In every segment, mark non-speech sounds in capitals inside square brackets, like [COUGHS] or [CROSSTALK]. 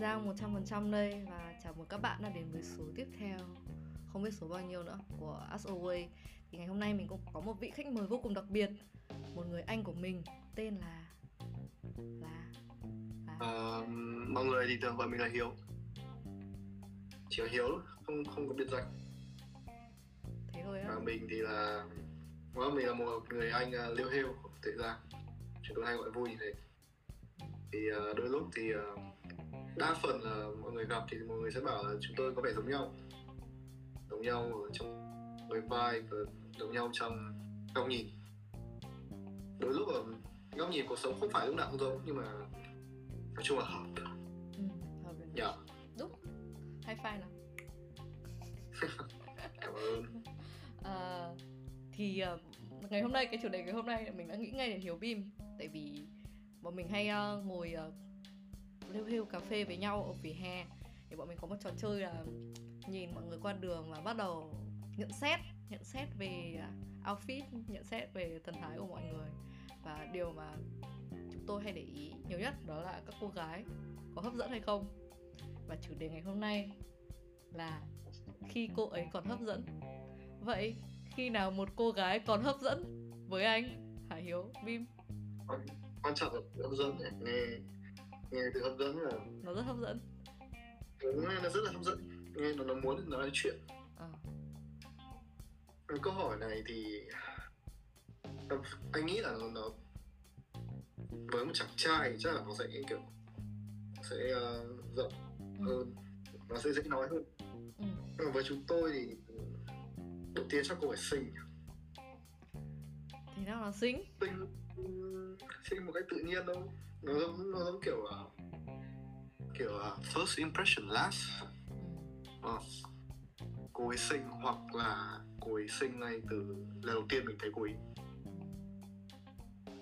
Giang 100% đây và chào mừng các bạn đã đến với số tiếp theo. Không biết số bao nhiêu nữa của As Away Thì ngày hôm nay mình cũng có một vị khách mời vô cùng đặc biệt Một người anh của mình tên là... Là... là... À, mọi người thì thường gọi mình là Hiếu. Chỉ là Hiếu không không có biệt danh. Thế thôi á. Và mình thì là... Well, mình là một người anh uh, liêu hêu Tuệ Giang Chúng tôi hay gọi vui như thế. Thì uh, đôi lúc thì uh, đa phần là mọi người gặp thì mọi người sẽ bảo là chúng tôi có vẻ giống nhau. Giống nhau ở trong đôi vai và giống nhau trong góc nhìn. Đôi lúc ở góc nhìn cuộc sống không phải lúc nào cũng giống nhưng mà nói chung là hợp. Ừ, hợp rồi. Dạ. Đúng high five nào. [LAUGHS] Cảm ơn. À, [LAUGHS] thì uh, ngày hôm nay cái chủ đề ngày hôm nay mình đã nghĩ ngay đến hiếu bim. Tại vì bọn mình hay uh, ngồi uh, lêu hêu cà phê với nhau ở vỉa hè. Thì bọn mình có một trò chơi là nhìn mọi người qua đường và bắt đầu nhận xét nhận xét về à, outfit, nhận xét về thần thái của mọi người. Và điều mà chúng tôi hay để ý nhiều nhất đó là các cô gái có hấp dẫn hay không. Và chủ đề ngày hôm nay là khi cô ấy còn hấp dẫn. Vậy khi nào một cô gái còn hấp dẫn với anh hải hiếu, bim? Quan trọng là hấp dẫn này nghe từ hấp dẫn là nó rất hấp dẫn. Đúng nghe nó rất là hấp dẫn. Nghe nó nó muốn nó nói chuyện. À. câu hỏi này thì anh nghĩ là nó, nó với một chàng trai chắc là nó sẽ kiểu sẽ uh, rộng ừ. hơn nó sẽ dễ nói hơn. Ừ. với chúng tôi thì đầu tiên chắc cô phải xinh thế nào là xinh. Xinh xinh một cách tự nhiên đâu nó giống nó giống kiểu uh, kiểu uh, first impression last. Uh, cô ấy xinh hoặc là cô ấy xinh ngay từ lần đầu tiên mình thấy cô ấy.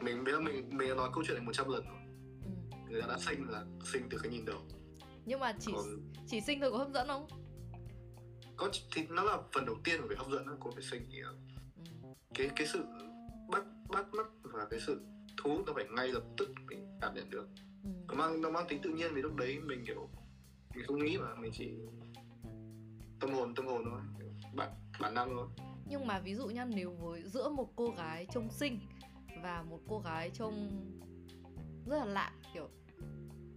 Mình biết mình mình đã nói câu chuyện này 100 lần rồi. Ừ. người ta đã xinh là xinh từ cái nhìn đầu. Nhưng mà chỉ Còn... chỉ xinh thôi có hấp dẫn không? Có thì nó là phần đầu tiên của việc hấp dẫn đó cô phải xinh thì ừ. cái cái sự bắt bắt mắt và cái sự thu hút nó phải ngay lập tức mình cảm nhận được. Ừ. nó mang nó mang tính tự nhiên vì lúc đấy mình kiểu mình không nghĩ mà mình chỉ tâm hồn tâm hồn thôi bản bản năng thôi. Nhưng mà ví dụ nhá nếu với giữa một cô gái trông xinh và một cô gái trông rất là lạ kiểu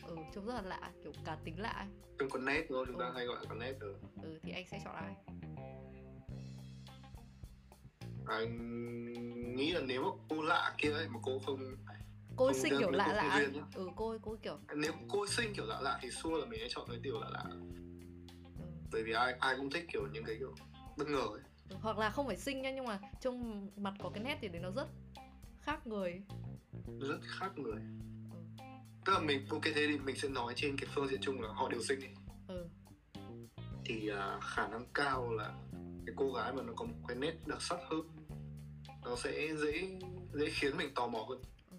ừ trông rất là lạ kiểu cá tính lạ trông con nét thôi chúng ta ừ. hay gọi là con nét rồi. Ừ thì anh sẽ chọn ai anh nghĩ là nếu mà cô lạ kia ấy mà cô không cô không xinh kiểu lạ lạ ừ cô cô kiểu nếu cô xinh kiểu lạ lạ thì xua là mình sẽ chọn cái điều lạ lạ. Ừ. bởi vì ai ai cũng thích kiểu những cái kiểu bất ngờ ấy. Ừ, hoặc là không phải xinh nha nhưng mà trong mặt có cái nét thì đấy nó rất khác người. Rất khác người. Ừ. tức là mình ok thế thì mình sẽ nói trên cái phương diện chung là họ đều xinh đi. Ừ. thì uh, khả năng cao là cái cô gái mà nó có một cái nét đặc sắc hơn nó sẽ dễ dễ khiến mình tò mò hơn ừ.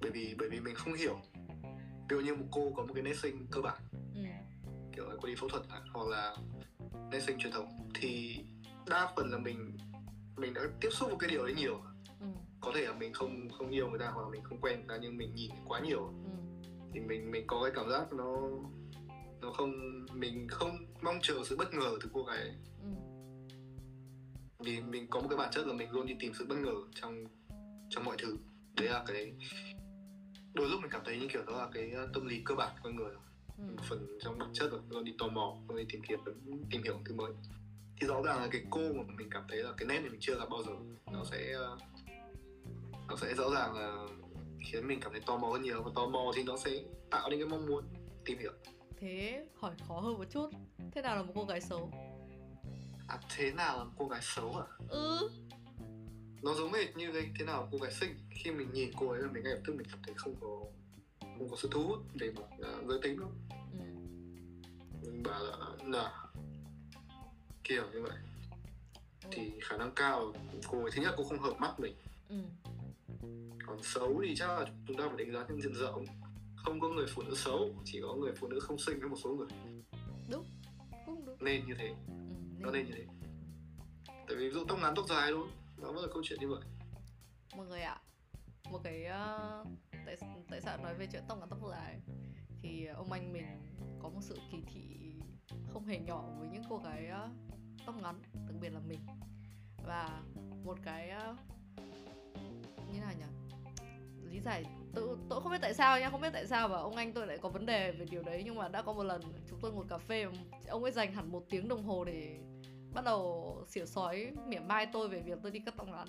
bởi vì bởi vì mình không hiểu ví dụ như một cô có một cái nét sinh cơ bản ừ. kiểu là cô đi phẫu thuật hoặc là nét sinh truyền thống thì đa phần là mình mình đã tiếp xúc với cái điều đấy nhiều ừ. có thể là mình không không yêu người ta hoặc là mình không quen người ta nhưng mình nhìn quá nhiều ừ. thì mình mình có cái cảm giác nó nó không mình không mong chờ sự bất ngờ từ cô gái ấy. Ừ vì mình có một cái bản chất là mình luôn đi tìm sự bất ngờ trong trong mọi thứ. Đấy là cái đôi lúc mình cảm thấy như kiểu đó là cái ờ, tâm lý cơ bản của con người. Ừ. một phần trong bản chất là luôn đi tò mò luôn đi tìm kiếm tìm hiểu thứ mới. Thì rõ ràng là cái cô mà mình cảm thấy là cái nét này mình chưa gặp bao giờ nó sẽ ờ, nó sẽ rõ ràng là khiến mình cảm thấy tò mò hơn nhiều. Và tò mò thì nó sẽ tạo nên cái mong muốn tìm hiểu. Thế hỏi khó hơn một chút. Thế nào là một cô gái xấu à thế nào là cô gái xấu à ừ. Nó giống hệt như cái thế nào cô gái xinh. Khi mình nhìn cô ấy là mình ngay lập tức mình cảm thấy không có không có sự thu hút về mặt uh, giới tính đâu. Ừ. mình bảo là nà. Kiểu như vậy. Ừ. thì khả năng cao cô ấy thứ nhất cô không hợp mắt mình. Ừ. còn xấu thì chắc là chúng ta phải đánh giá trên diện rộng. Không có người phụ nữ xấu chỉ có người phụ nữ không xinh với một số người. Đúng. Cũng đúng. Nên như thế nó nên như thế. Tại vì ví dụ tóc ngắn tóc dài luôn nó vẫn là câu chuyện như vậy. Mọi người ạ một cái uh, tại tại sao nói về chuyện tóc ngắn tóc dài? Thì ông anh mình có một sự kỳ thị không hề nhỏ với những cô gái uh, tóc ngắn đặc biệt là mình. Và một cái uh, như nào nhỉ? Lý giải tôi tôi không biết tại sao nha không biết tại sao và ông anh tôi lại có vấn đề về điều đấy. Nhưng mà đã có một lần chúng tôi ngồi cà phê ông ấy dành hẳn một tiếng đồng hồ để bắt đầu xỉa sói mỉa mai tôi về việc tôi đi cắt tóc ngắn.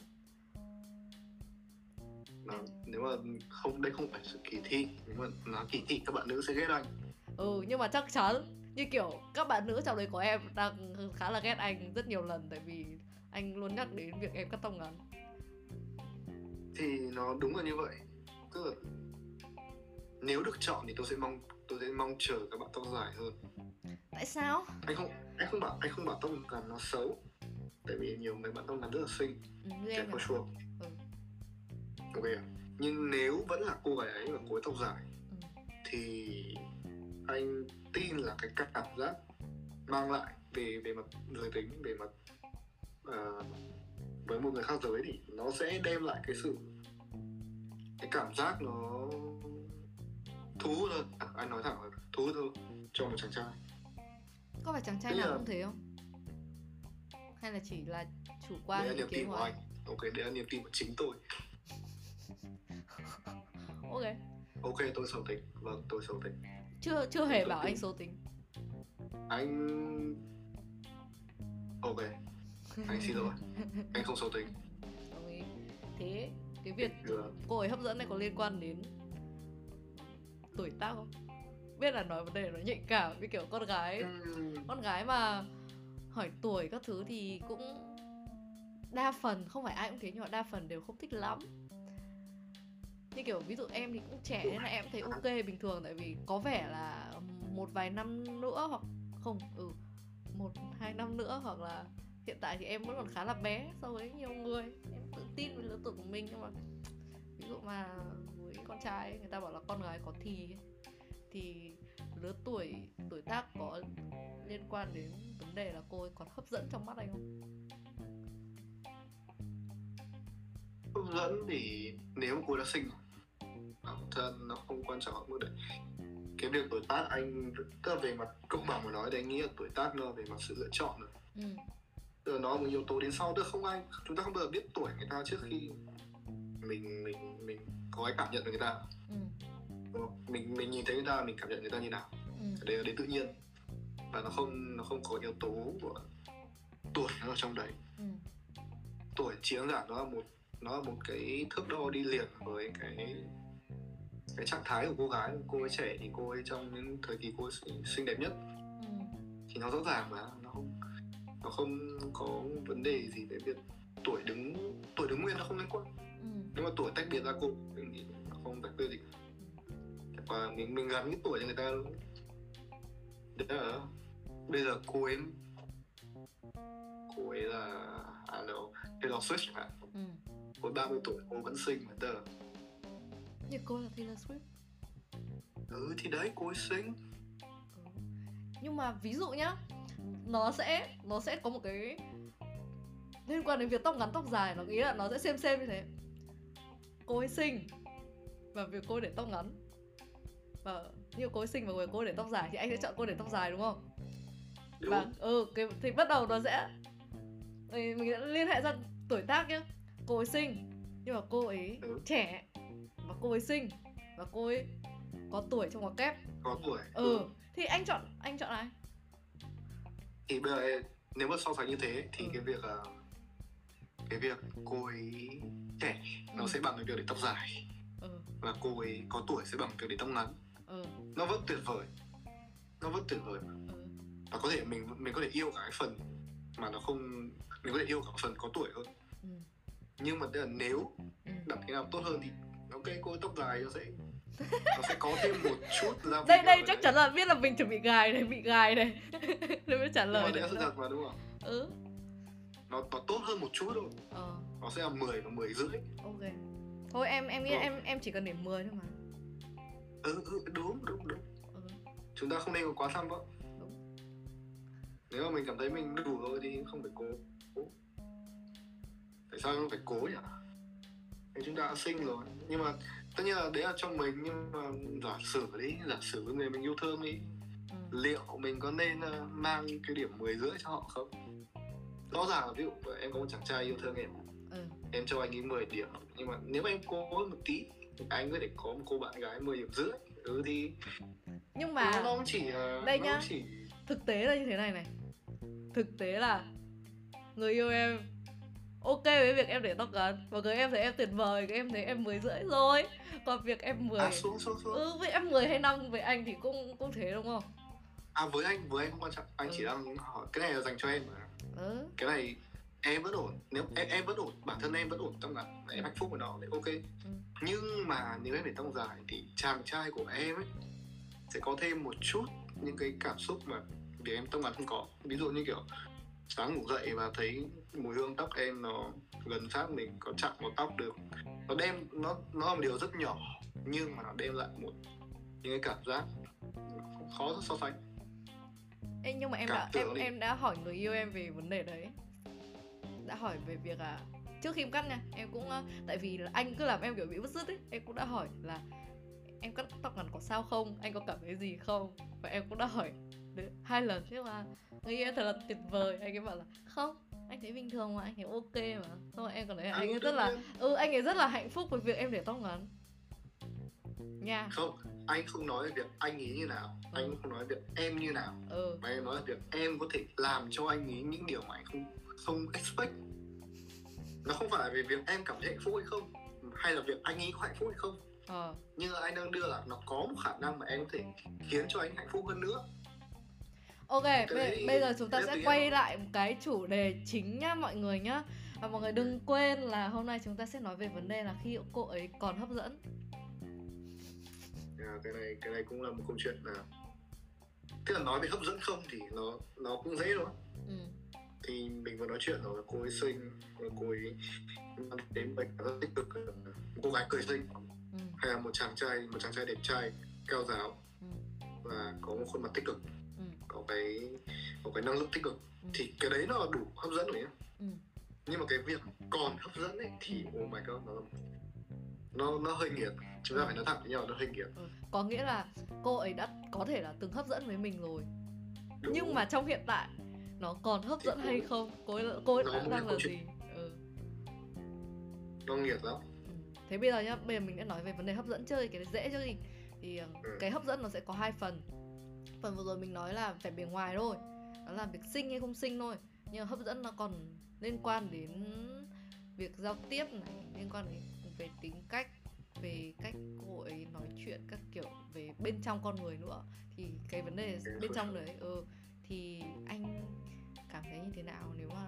Đó, nếu mà không đây không phải sự kỳ thị. Nếu mà nó kỳ thị các bạn nữ sẽ ghét anh. Ừ nhưng mà chắc chắn như kiểu các bạn nữ trong đấy của em đang khá là ghét anh rất nhiều lần tại vì anh luôn nhắc đến việc em cắt tóc ngắn. Thì nó đúng là như vậy tức là nếu được chọn thì tôi sẽ mong tôi sẽ mong chờ các bạn tóc dài hơn. Tại sao? Anh không anh không bảo anh không bảo tóc ngắn nó xấu tại vì nhiều mấy bạn tóc ngắn rất là xinh. Ừ, em for sure ừ. ok nhưng nếu vẫn là cô gái ấy và cô ấy tóc dài ừ. thì anh tin là cái cảm giác mang lại về về mặt giới tính về mặt uh, với một người khác giới thì nó sẽ đem lại cái sự cái cảm giác nó thú hơn. À, anh nói thẳng là thú hơn cho một chàng trai. Có phải chàng trai nào là... cũng thế không? Hay là chỉ là chủ quan đấy là niềm tin của anh. Ok đấy là niềm tin của chính tôi. [LAUGHS] Ok. Ok tôi xấu tính. Vâng tôi xấu tính. Chưa chưa hề bảo anh xấu tính. Anh ok. Anh xin lỗi. [LAUGHS] Anh không xấu tính. Đồng ý thế cái việc cô ấy hấp dẫn này có liên quan đến tuổi tác không? Biết là nói vấn đề nó nhạy cảm như kiểu con gái ừ. con gái mà hỏi tuổi các thứ thì cũng đa phần không phải ai cũng thế nhưng mà đa phần đều không thích lắm. Như kiểu ví dụ em thì cũng trẻ nên là em thấy ok bình thường tại vì có vẻ là một vài năm nữa hoặc không ừ một hai năm nữa hoặc là hiện tại thì em vẫn còn khá là bé so với nhiều người. Em tự tin với lứa tuổi của mình nhưng mà ví dụ mà với con trai người ta bảo là con gái có thì thì lứa tuổi tuổi tác có liên quan đến vấn đề là cô ấy còn hấp dẫn trong mắt anh không? Hấp dẫn thì nếu cô đã sinh bản thân nó không quan trọng mức đấy. Cái việc tuổi tác anh tức là về mặt công bằng mà nói thì anh nghĩ là tuổi tác nó về mặt sự lựa chọn rồi. Ừ. tức là nó một yếu tố đến sau tức không ai chúng ta không bao giờ biết tuổi người ta trước khi mình mình mình có cái cảm nhận về người ta ừ. mình mình nhìn thấy người ta mình cảm nhận người ta như nào ừ. đấy là đến tự nhiên và nó không nó không có yếu tố của tuổi nó ở trong đấy ừ. tuổi chỉ đơn giản nó là một nó là một cái thước đo đi liền với cái cái trạng thái của cô gái cô ấy trẻ thì cô ấy trong những thời kỳ cô ấy xinh đẹp nhất ừ. thì nó rõ ràng mà nó không nó không có vấn đề gì về việc tuổi đứng tuổi đứng nguyên nó không liên quan. Ừ. nhưng mà tuổi tách biệt ra cô mình nghĩ nó không tách biệt gì. Và mình mình gắn cái tuổi cho người ta. Đấy là bây giờ cô ấy cô ấy là à đâu Taylor Swift chẳng hạn ừ. cô 30 tuổi cô vẫn xinh mà tờ như cô là Taylor Swift. Ừ thì đấy cô ấy xinh. Ừ. Nhưng mà ví dụ nhá Nó sẽ Nó sẽ có một cái Liên quan đến việc tóc ngắn tóc dài. Nó nghĩ là nó sẽ xem xem như thế. Cô ấy xinh Và việc cô để tóc ngắn. Và như cô ấy xinh và cô ấy để tóc dài Thì anh sẽ chọn cô để tóc dài đúng không? Đúng. Và ừ cái, thì bắt đầu nó sẽ Mình sẽ liên hệ ra tuổi tác nhá. Cô ấy xinh Nhưng mà cô ấy ừ. trẻ và cô ấy xinh và cô ấy có tuổi trong ngoặc kép. Có tuổi. Ừ. ừ thì anh chọn anh chọn ai thì bây giờ nếu mà so sánh như thế thì ừ. cái việc là cái việc cô ấy trẻ ừ. nó sẽ bằng cái việc để tóc dài ừ. và cô ấy có tuổi sẽ bằng việc để tóc ngắn ừ. nó vẫn tuyệt vời nó vẫn tuyệt vời mà. Ừ. và có thể mình mình có thể yêu cả cái phần mà nó không mình có thể yêu cả phần có tuổi hơn ừ. nhưng mà là nếu ừ. đặt cái nào tốt hơn thì ok cô tóc dài nó sẽ nó sẽ có thêm một chút là đây đây chắc chắn là biết là mình chuẩn bị gài này bị gài này. [LAUGHS] Để mới trả lời đấy là sự thật mà đúng không? Ừ. Nó nó tốt hơn một chút thôi. Ờ. nó sẽ là 10 và 10 rưỡi. Ok. Thôi em em nghĩ ừ. em em chỉ cần điểm 10 thôi mà. Ừ, ừ đúng đúng đúng. Ừ. chúng ta không nên có quá tham vọng. Nếu mà mình cảm thấy mình đủ rồi thì không phải cố. Tại sao không phải cố nhỉ? Thì chúng ta đã sinh rồi. Nhưng mà tất nhiên là đấy là trong mình nhưng mà giả sử đi giả sử người mình yêu thương đi. Ừ. liệu mình có nên uh, mang cái điểm 10 rưỡi cho họ không? Rõ ràng là ví dụ em có một chàng trai yêu thương em ừ. em cho anh ấy 10 điểm nhưng mà nếu mà em cố một tí anh có thể có một cô bạn gái 10 điểm rưỡi. Ừ thì nhưng mà nó chỉ uh, đây nhá. chỉ... thực tế là như thế này này. Thực tế là người yêu em ok với việc em để tóc ngắn và người em thấy em tuyệt vời em thấy em mười rưỡi rồi còn việc em mười à, xuống, xuống, xuống. ừ với em mười hay năm với anh thì cũng cũng thế đúng không à với anh với anh không quan trọng anh ừ. chỉ đang hỏi cái này là dành cho em mà ừ. cái này em vẫn ổn nếu em, em vẫn ổn bản thân em vẫn ổn tóc ngắn em hạnh phúc với nó thì ok ừ. nhưng mà nếu em để tóc dài thì chàng trai của em ấy sẽ có thêm một chút những cái cảm xúc mà vì em tóc ngắn không có ví dụ như kiểu sáng ngủ dậy và thấy mùi hương tóc em nó gần sát mình có chạm vào tóc được. Nó đem nó nó là một điều rất nhỏ nhưng mà nó đem lại một những cái cảm giác khó so sánh. Ê, nhưng mà em đã em đi. em đã hỏi người yêu em về vấn đề đấy. Đã hỏi về việc à trước khi em cắt nha em cũng tại vì là anh cứ làm em kiểu bị bứt rứt ấy em cũng đã hỏi là em cắt tóc ngắn có sao không? Anh có cảm thấy gì không? Và em cũng đã hỏi hai lần. Nhưng mà người yêu thật là tuyệt vời. Anh ấy bảo là không anh thấy bình thường mà anh thấy ok mà. Xong rồi em còn thấy anh ấy rất là ừ anh ấy rất là hạnh phúc với việc em để tóc ngắn. Nha. Không anh không nói về việc anh ấy như nào. Ừ. anh không nói việc em như nào. Ừ. mà anh nói là việc em có thể làm cho anh ấy những điều mà anh không không expect. Nó không phải về việc em cảm thấy hạnh phúc hay không hay là việc anh ấy hạnh phúc hay không. Ờ. nhưng anh đang đưa là nó có một khả năng mà em có thể khiến cho anh hạnh phúc hơn nữa Ok, bây, bây giờ chúng ta sẽ quay lại một cái chủ đề chính nhá mọi người nhá. Và mọi người đừng quên là hôm nay chúng ta sẽ nói về vấn đề là khi cô ấy còn hấp dẫn. À, Cái này cái này cũng là một câu chuyện là Tức là nói về hấp dẫn không thì nó nó cũng dễ thôi ừ. Thì mình vừa nói chuyện rồi là cô ấy xinh cô ấy đến bệnh rất tích cực cô gái cười xinh. Ừ. hay là một chàng trai một chàng trai đẹp trai cao giáo ừ. và có một khuôn mặt tích cực cái có cái năng lượng tích cực ừ. thì cái đấy nó là đủ hấp dẫn rồi nhé ừ. nhưng mà cái việc còn hấp dẫn ấy thì oh my god nó nó nó hơi nghiệt chúng ta phải nói thẳng với nhau nó hơi nghiệt ừ. có nghĩa là cô ấy đã có thể là từng hấp dẫn với mình rồi Đúng. nhưng mà trong hiện tại nó còn hấp dẫn hay không cô ấy cô ấy đã đang là gì ừ. nó nghiệt lắm ừ. thế bây giờ nhá bây giờ mình đã nói về vấn đề hấp dẫn chơi cái dễ chứ gì thì ừ. cái hấp dẫn nó sẽ có hai phần phần vừa rồi mình nói là vẻ bề ngoài thôi. Nó là việc sinh hay không sinh thôi. Nhưng mà hấp dẫn nó còn liên quan đến việc giao tiếp này liên quan đến về tính cách về cách cô ấy nói chuyện các kiểu về bên trong con người nữa. Thì cái vấn đề bên trong đấy ừ. Thì anh cảm thấy như thế nào nếu mà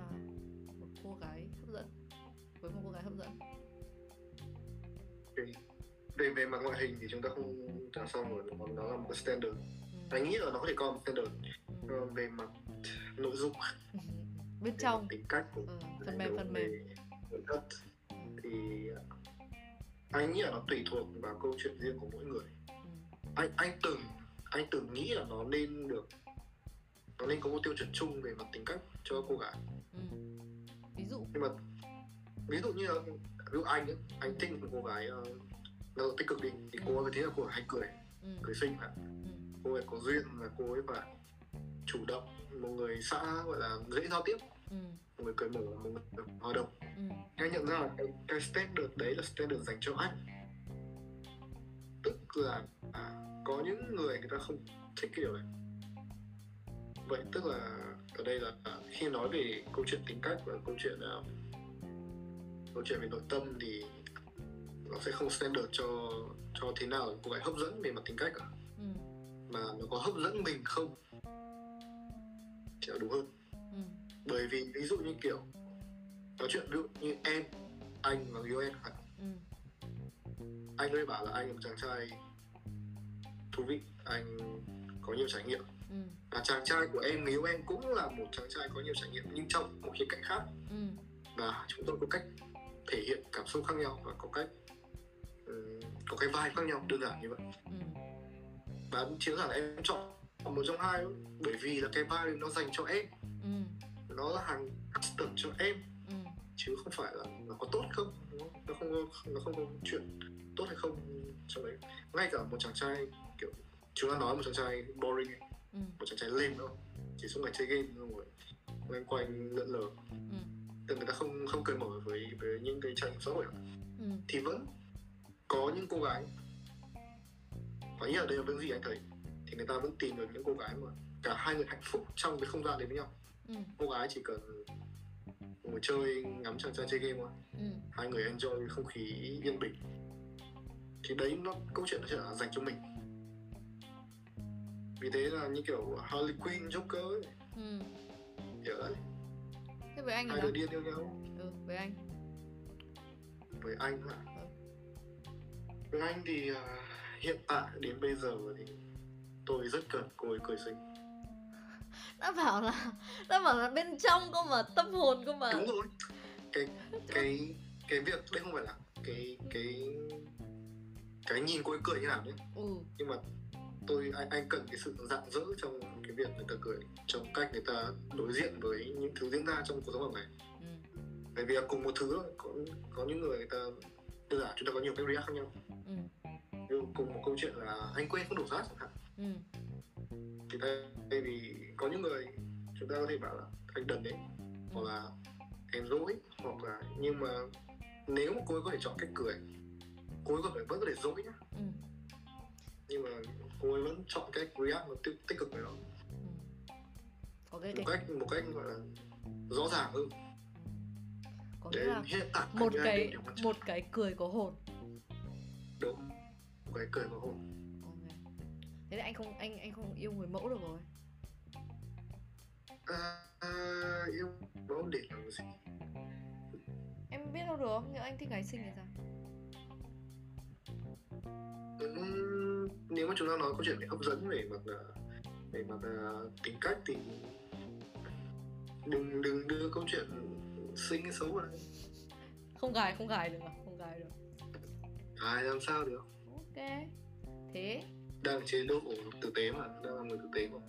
một cô gái hấp dẫn? Với một cô gái hấp dẫn. Về về mặt ngoại hình thì chúng ta không trả xong rồi nó là một cái standard anh nghĩ là nó có thể có một standard ừ. về mặt nội dung. [LAUGHS] Bên trong. tính cách của ừ, phần mềm phần mềm. đất thì anh nghĩ là nó tùy thuộc vào câu chuyện riêng của mỗi người. Ừ. anh anh từng anh từng nghĩ là nó nên được nó nên có một tiêu chuẩn chung về mặt tính cách cho cô gái. Ừ. ví dụ. Nhưng mà ví dụ như là ví dụ anh ấy, anh thích một cô gái uh, năng lượng tích cực đi thì cô ấy thấy là cô ấy hay cười ừ. cười xinh mà cô ấy có duyên và cô ấy phải chủ động một người xã gọi là dễ giao tiếp. Ừ. một người cởi mở một người hòa đồng. Ừ. anh nhận ra là cái, cái standard đấy là standard dành cho anh. Tức là à, có những người người ta không thích kiểu này. Vậy tức là ở đây là à, khi nói về câu chuyện tính cách và câu chuyện uh, câu chuyện về nội tâm thì nó sẽ không standard cho cho thế nào. Cô gái hấp dẫn về mặt tính cách cả mà nó có hấp dẫn mình không là đúng hơn ừ. bởi vì ví dụ như kiểu nói chuyện ví dụ như em anh và người yêu em ừ. anh ấy bảo là anh là một chàng trai thú vị anh có nhiều trải nghiệm ừ. và chàng trai của em người yêu em cũng là một chàng trai có nhiều trải nghiệm nhưng trong một khía cạnh khác ừ. và chúng tôi có cách thể hiện cảm xúc khác nhau và có cách um, có cái vai khác nhau đơn giản như vậy ừ và chính là em chọn một trong hai bởi vì là cái vai nó dành cho em ừ. nó là hàng custom cho em ừ. chứ không phải là nó có tốt không nó không có nó không có chuyện tốt hay không trong đấy ngay cả một chàng trai kiểu chúng ta nói một chàng trai boring ấy. Ừ. một chàng trai lame đâu chỉ suốt ngày chơi game rồi loanh quanh lượn lờ ừ. tức người ta không không cởi mở với với những cái trải nghiệm xã hội ừ. thì vẫn có những cô gái và ý ở đây là những gì anh thấy. Thì người ta vẫn tìm được những cô gái mà cả hai người hạnh phúc trong cái không gian đấy với nhau. Ừ. cô gái chỉ cần ngồi chơi ngắm chàng trai chơi game thôi. Ừ. hai người enjoy không khí yên bình. Thì đấy nó câu chuyện nó sẽ là dành cho mình. Vì thế là như kiểu Harley Quinn Joker ấy. Ừ. kiểu đấy. Thế với anh hai đứa điên yêu nhau. Ừ với anh. Với anh hả ừ. với anh thì uh, hiện tại đến bây giờ thì tôi rất cần cô ấy cười xinh. Đã bảo là đã bảo là bên trong cơ mà tâm hồn cơ mà. Đúng rồi. Cái cái cái việc đây không phải là cái cái cái nhìn cô ấy cười như nào nhé. Ừ. nhưng mà tôi anh anh cần cái sự rạng rỡ trong cái việc người ta cười trong cách người ta đối diện với những thứ diễn ra trong cuộc sống hàng ngày. Ừ. bởi vì cùng một thứ có có những người người ta đơn giản chúng ta có nhiều cái react khác nhau. Ừ. Như cùng một câu chuyện là anh quên không đổ rác chẳng hạn ừ. thì đây vì có những người chúng ta có thể bảo là anh đần đấy hoặc là em dỗi hoặc là nhưng mà nếu mà cô ấy có thể chọn cách cười cô ấy có thể vẫn có thể dỗi nhá ừ. nhưng mà cô ấy vẫn chọn cách react một tích, tích cực với nó ừ. cái, một cách một cách gọi là rõ ràng hơn có nghĩa là hiện tại một cái một cái cười có hồn đúng một cái cười có hồn okay. thế thì anh không anh anh không yêu người mẫu được rồi. À, à, yêu mẫu để làm gì? Em biết đâu được nhưng anh thích gái xinh thì sao? Nếu mà chúng ta nói câu chuyện về hấp dẫn về mặt về mặt uh, tính cách thì đừng đừng đưa câu chuyện xinh xấu vào không gài không gài được à không gài được. Gài làm sao được ok. Thế? Đang chế độ tử tế mà đang là người tử tế mà.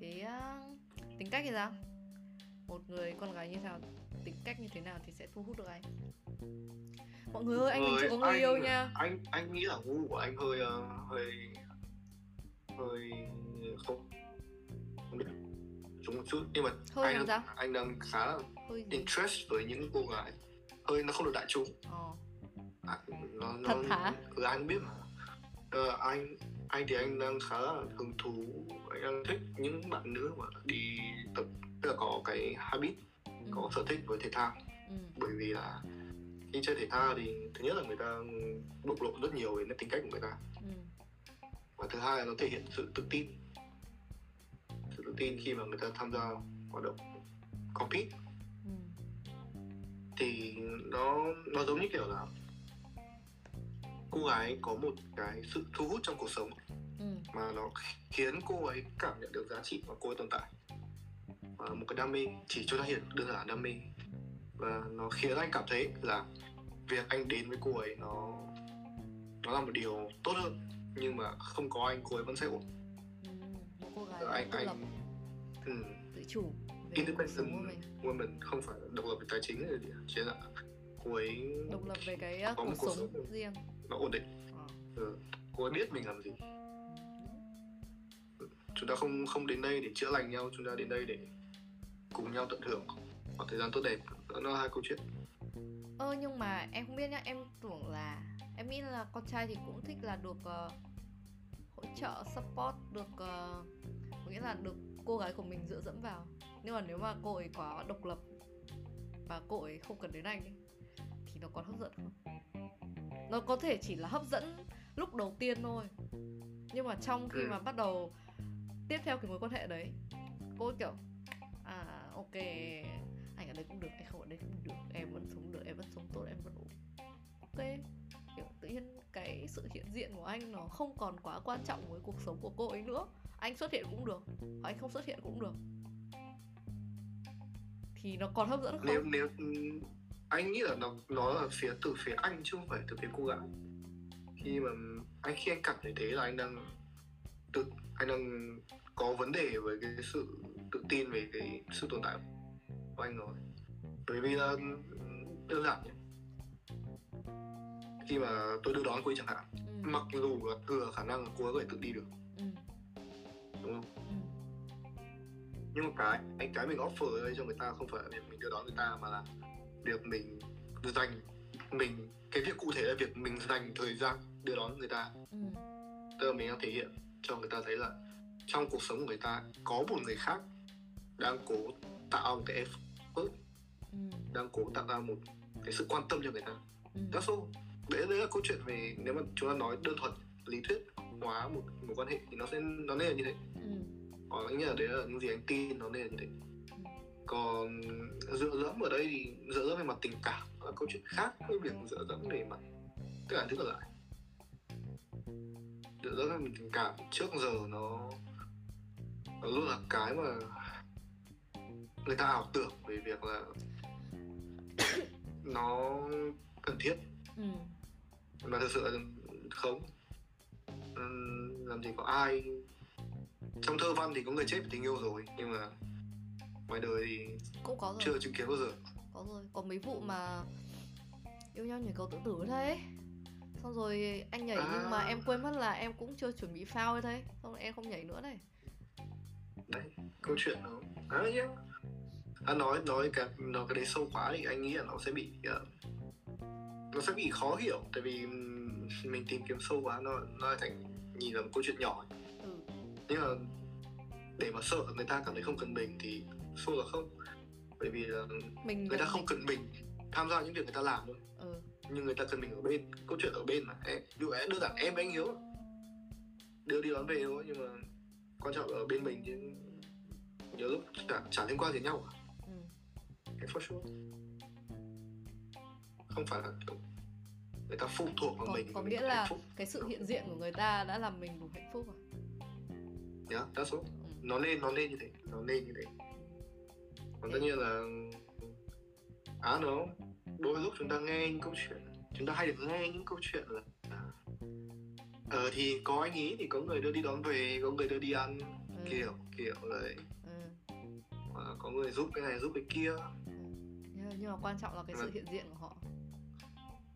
Thế uh, tính cách thì sao? Một người con gái như nào tính cách như thế nào thì sẽ thu hút được anh mọi người ơi anh mình chưa có người yêu nha. anh anh nghĩ là gu của anh hơi uh, hơi hơi không không biết chúng một chút. Nhưng mà hơi anh sao? anh đang khá là hơi interest với những cô gái. Hơi nó không được đại chúng. Ờ. à, nó, nó, thật hả ừ, anh biết mà uh, anh anh thì anh đang khá là hứng thú anh đang thích những bạn nữ mà đi tập tức là có cái habit ừ. có sở thích với thể thao ừ. bởi vì là khi chơi thể thao thì thứ nhất là người ta bộc lộ rất nhiều về cái tính cách của người ta ừ. và thứ hai là nó thể hiện sự tự tin sự tự tin khi mà người ta tham gia hoạt động compete ừ. thì nó nó giống như kiểu là cô gái có một cái sự thu hút trong cuộc sống ừ. mà nó khiến cô ấy cảm nhận được giá trị mà cô ấy tồn tại và một cái đam mê chỉ cho ta hiện đơn giản đam mê và nó khiến anh cảm thấy là việc anh đến với cô ấy nó nó là một điều tốt hơn nhưng mà không có anh cô ấy vẫn sẽ ổn ừ, cô gái anh anh lập. ừ. tự chủ independent woman không phải độc lập về tài chính gì chỉ là cô ấy độc lập về cái có cuộc, cuộc sống, sống riêng nó ổn định. Ừ. cô ấy biết mình làm gì. Chúng ta không không đến đây để chữa lành nhau chúng ta đến đây để cùng nhau tận hưởng khoảng thời gian tốt đẹp. Đó là hai câu chuyện. Ơ nhưng mà em không biết nhá em tưởng là em nghĩ là con trai thì cũng thích là được uh, hỗ trợ support được uh, có nghĩa là được cô gái của mình dựa dẫm vào. Nhưng mà nếu mà cô ấy quá độc lập và cô ấy không cần đến anh ấy, thì nó còn hấp dẫn không nó có thể chỉ là hấp dẫn lúc đầu tiên thôi. Nhưng mà trong khi ừ. mà bắt đầu tiếp theo cái mối quan hệ đấy cô kiểu à ok anh ở đây cũng được anh không ở đây cũng được em vẫn sống được em vẫn sống tốt em vẫn ổn. Ok kiểu tự nhiên cái sự hiện diện của anh nó không còn quá quan trọng với cuộc sống của cô ấy nữa. Anh xuất hiện cũng được hoặc anh không xuất hiện cũng được. Thì nó còn hấp dẫn không? nếu nếu anh nghĩ là nó nó là phía từ phía anh chứ không phải từ phía cô gái khi mà anh khi anh cảm thấy thế là anh đang tự anh đang có vấn đề với cái sự tự tin về cái sự tồn tại của anh rồi bởi vì là đơn giản nhé khi mà tôi đưa đón cô ấy chẳng hạn ừ. mặc dù là thừa khả năng cô ấy có thể tự đi được ừ. đúng không ừ. nhưng mà cái anh cái mình offer cho người ta không phải là việc mình đưa đón người ta mà là việc mình dành mình cái việc cụ thể là việc mình dành thời gian đưa đón người ta ừ. tức là mình đang thể hiện cho người ta thấy là trong cuộc sống của người ta có một người khác đang cố tạo một cái effort ừ. đang cố tạo ra một cái sự quan tâm cho người ta ừ. that's all đấy, đấy là câu chuyện về nếu mà chúng ta nói đơn thuần lý thuyết hóa một một quan hệ thì nó sẽ nó nên là như thế ừ. hoặc anh nghĩ là đấy là những gì anh tin nó nên là như thế. Còn dựa dẫm ở đây thì dựa dẫm về mặt tình cảm là câu chuyện khác với việc dựa dẫm về mặt tất cả thứ còn lại. Dựa dẫm về mặt tình cảm trước giờ nó nó luôn là cái mà người ta ảo tưởng về việc là [COUGHS] nó cần thiết. Ừ. mà thực sự là không. Làm gì có ai. Trong thơ văn thì có người chết vì tình yêu rồi nhưng mà ngoài đời thì cũng có rồi. chưa chứng kiến bao giờ. Có rồi. Có mấy vụ mà yêu nhau nhảy cầu tự tử thế. Xong rồi anh nhảy à... nhưng mà em quên mất là em cũng chưa chuẩn bị phao ấy thế xong rồi em không nhảy nữa này. Đấy câu chuyện nó à nhá. À, nói nói cái nói cái đấy sâu quá thì anh nghĩ là nó sẽ bị uh, nó sẽ bị khó hiểu. Tại vì mình tìm kiếm sâu quá nó nó thành nhìn là một câu chuyện nhỏ ừ. nhưng mà để mà sợ người ta cảm thấy không cần mình thì sâu là không. Bởi vì là mình người ta không cần mình tham gia những việc người ta làm thôi. Ừ. nhưng người ta cần mình ở bên câu chuyện ở bên mà. Em ví dụ đơn giản em với anh hiếu đưa đi đón về thôi nhưng mà quan trọng ở bên mình chứ nhiều lúc chả, chả liên quan gì nhau cả. Ừ. for sure. Không phải là kiểu người ta phụ thuộc vào có, mình có nghĩa là cái sự hiện diện của người ta đã làm mình đủ hạnh phúc à? Yeah, that's all. Ừ. nó nên nó nên như thế nó nên như thế còn tất nhiên là á nó đôi lúc chúng ta nghe những câu chuyện chúng ta hay được nghe những câu chuyện là ờ thì có anh ý thì có người đưa đi đón về có người đưa đi ăn ừ. kiểu kiểu đấy ừ. có người giúp cái này giúp cái kia ừ. nhưng mà quan trọng là cái sự hiện diện của họ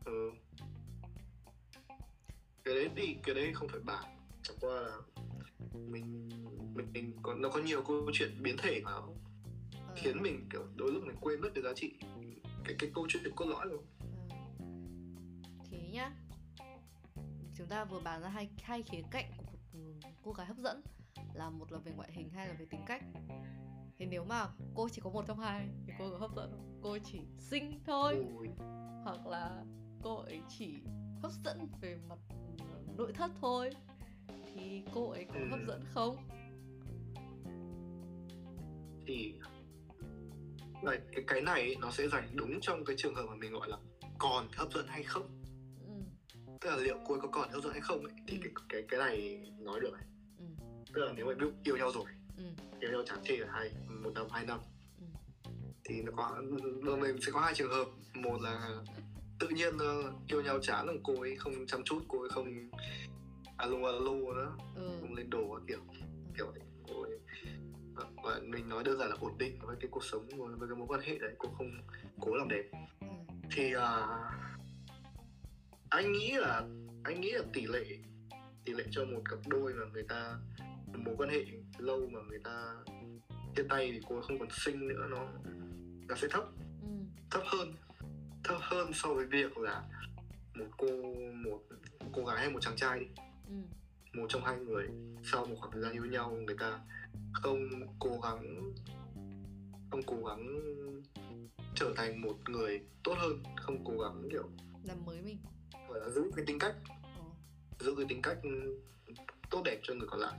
ừ. cái đấy thì cái đấy không phải bạn chẳng qua là mình mình mình có nó có nhiều câu chuyện biến thể mà ừ. khiến mình kiểu đôi lúc mình quên mất cái giá trị cái cái câu chuyện cốt lõi rồi ừ. thế nhá chúng ta vừa bàn ra hai hai khía cạnh của một cô gái hấp dẫn là một là về ngoại hình hay là về tính cách thì nếu mà cô chỉ có một trong hai thì cô có hấp dẫn cô chỉ xinh thôi Ôi. hoặc là cô ấy chỉ hấp dẫn về mặt nội thất thôi thì cô ấy có ừ. hấp dẫn không thì này, cái cái này nó sẽ dành đúng trong cái trường hợp mà mình gọi là còn hấp dẫn hay không ừ. tức là liệu cô ấy có còn hấp dẫn hay không ấy, thì ừ. cái cái cái này nói được này ừ. tức là nếu mà yêu nhau rồi ừ. yêu nhau chẳng chê là hai một năm hai năm ừ. thì nó có mình sẽ có hai trường hợp một là tự nhiên uh, yêu nhau chán là cô ấy không chăm chút cô ấy không alo alo nữa ừ. không lên đồ kiểu kiểu ấy và mình nói đơn giản là ổn định với cái cuộc sống với cái mối quan hệ đấy cô không cố làm đẹp ừ. thì uh, anh nghĩ là anh nghĩ là tỷ lệ tỷ lệ cho một cặp đôi mà người ta mối quan hệ lâu mà người ta chia tay thì cô không còn sinh nữa nó nó sẽ thấp ừ. thấp hơn thấp hơn so với việc là một cô một, một cô gái hay một chàng trai đi ừ. Một trong hai người sau một khoảng thời gian yêu nhau người ta không cố gắng không cố gắng trở thành một người tốt hơn không cố gắng kiểu làm mới mình gọi là giữ cái tính cách ừ. giữ cái tính cách tốt đẹp cho người còn lại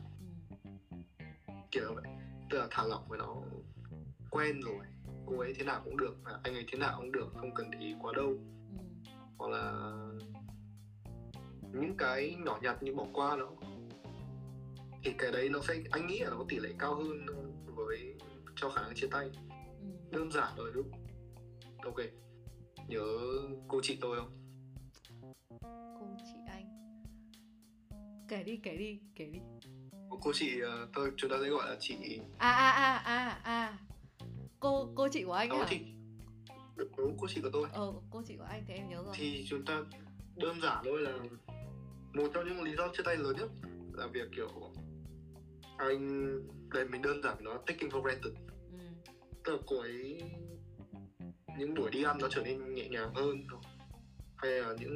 ừ. kiểu vậy tức là thả lỏng với nó quen rồi cô ấy thế nào cũng được anh ấy thế nào cũng được không cần để ý quá đâu ừ. hoặc là những cái nhỏ nhặt như bỏ qua nó thì cái đấy nó sẽ anh nghĩ là nó có tỷ lệ cao hơn với cho khả năng chia tay. Ừ. đơn giản rồi đúng. Ok. Nhớ cô chị tôi không? Cô chị anh. Kể đi kể đi kể đi. Cô chị ờ, tôi chúng ta sẽ gọi là chị à à à à à. Cô cô chị của anh à, hả chị. Đúng cô chị của tôi. Ờ cô chị của anh thì em nhớ rồi. Thì chúng ta đơn giản thôi là một trong những lý do chia tay lớn nhất là việc kiểu anh đây mình đơn giản nó taking for granted ừ. tức là cô ấy những buổi đi ăn nó trở nên nhẹ nhàng hơn hay là những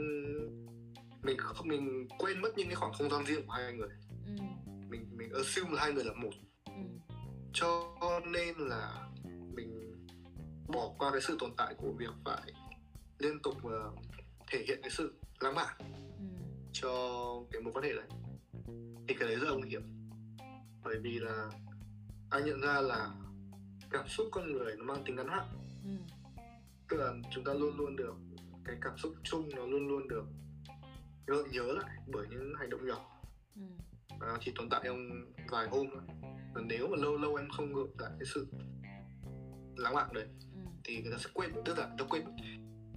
mình không mình quên mất những cái khoảng không gian riêng của hai người ừ. mình mình assume là hai người là một ừ. cho nên là mình bỏ qua cái sự tồn tại của việc phải liên tục uh, thể hiện cái sự lãng mạn. Cho cái mối quan hệ đấy. Thì cái đấy rất là nguy hiểm. Bởi vì là anh nhận ra là cảm xúc con người nó mang tính ngắn hạn. Ừ. tức là chúng ta luôn luôn được cái cảm xúc chung nó luôn luôn được gợi nhớ lại bởi những hành động nhỏ. Ừ. và chỉ tồn tại trong vài hôm thôi. Và nếu mà lâu lâu em không gợi lại cái sự lãng mạn đấy ừ. thì người ta sẽ quên. Tức là người ta quên.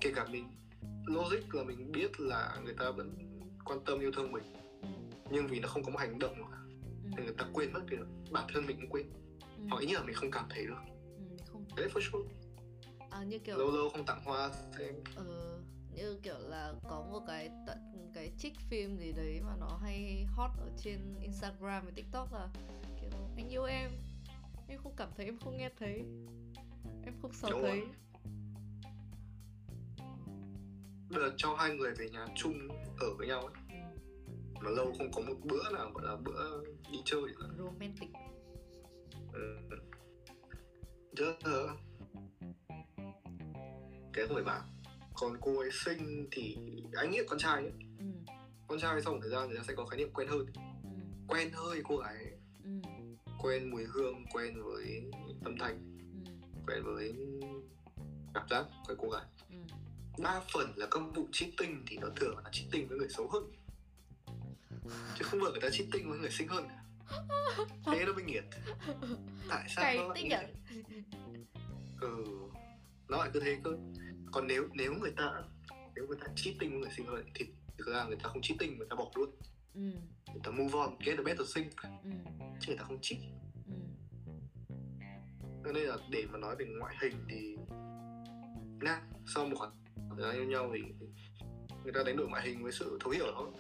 Kể cả mình logic là mình biết là người ta vẫn quan tâm yêu thương mình ừ. nhưng vì nó không có một hành động mà ừ. thì người ta quên mất cái bản thân mình cũng quên ừ. hoặc như là mình không cảm thấy được ừ, không. đấy for sure à, như kiểu lâu lâu không tặng hoa thì ờ, như kiểu là có một cái tận cái trích phim gì đấy mà nó hay hot ở trên Instagram và TikTok là kiểu anh yêu em em không cảm thấy em không nghe thấy em không sợ thấy rồi. Giờ cho hai người về nhà chung ở với nhau ấy mà lâu không có một bữa nào gọi là bữa đi chơi nữa. romantic ừ. rất cái hồi bạn còn cô ấy sinh thì anh nghĩ con trai ấy ừ. con trai sau một thời gian thì nó sẽ có khái niệm quen hơn ừ. quen hơi cô ấy ừ. quen mùi hương quen với âm thanh ừ. quen với cảm giác của cô gái ừ. Đa phần là các vụ cheating thì nó thường là cheating với người xấu hơn. Chứ không phải người ta cheating với người xinh hơn. Thế nó mới nghiệt. Tại sao Cái nó lại nghiệt? ừ nó lại cứ thế cơ. Còn nếu nếu người ta nếu người ta cheating với người sinh hơn thì thực ra người ta không cheating người ta bỏ luôn. Ừ. người ta move on get the better sinh ừ. chứ người ta không cheat. Ừ. nên là để mà nói về ngoại hình thì nha sau một khoảng gian yêu nhau thì người ta đánh đổi ngoại hình với sự thấu hiểu thôi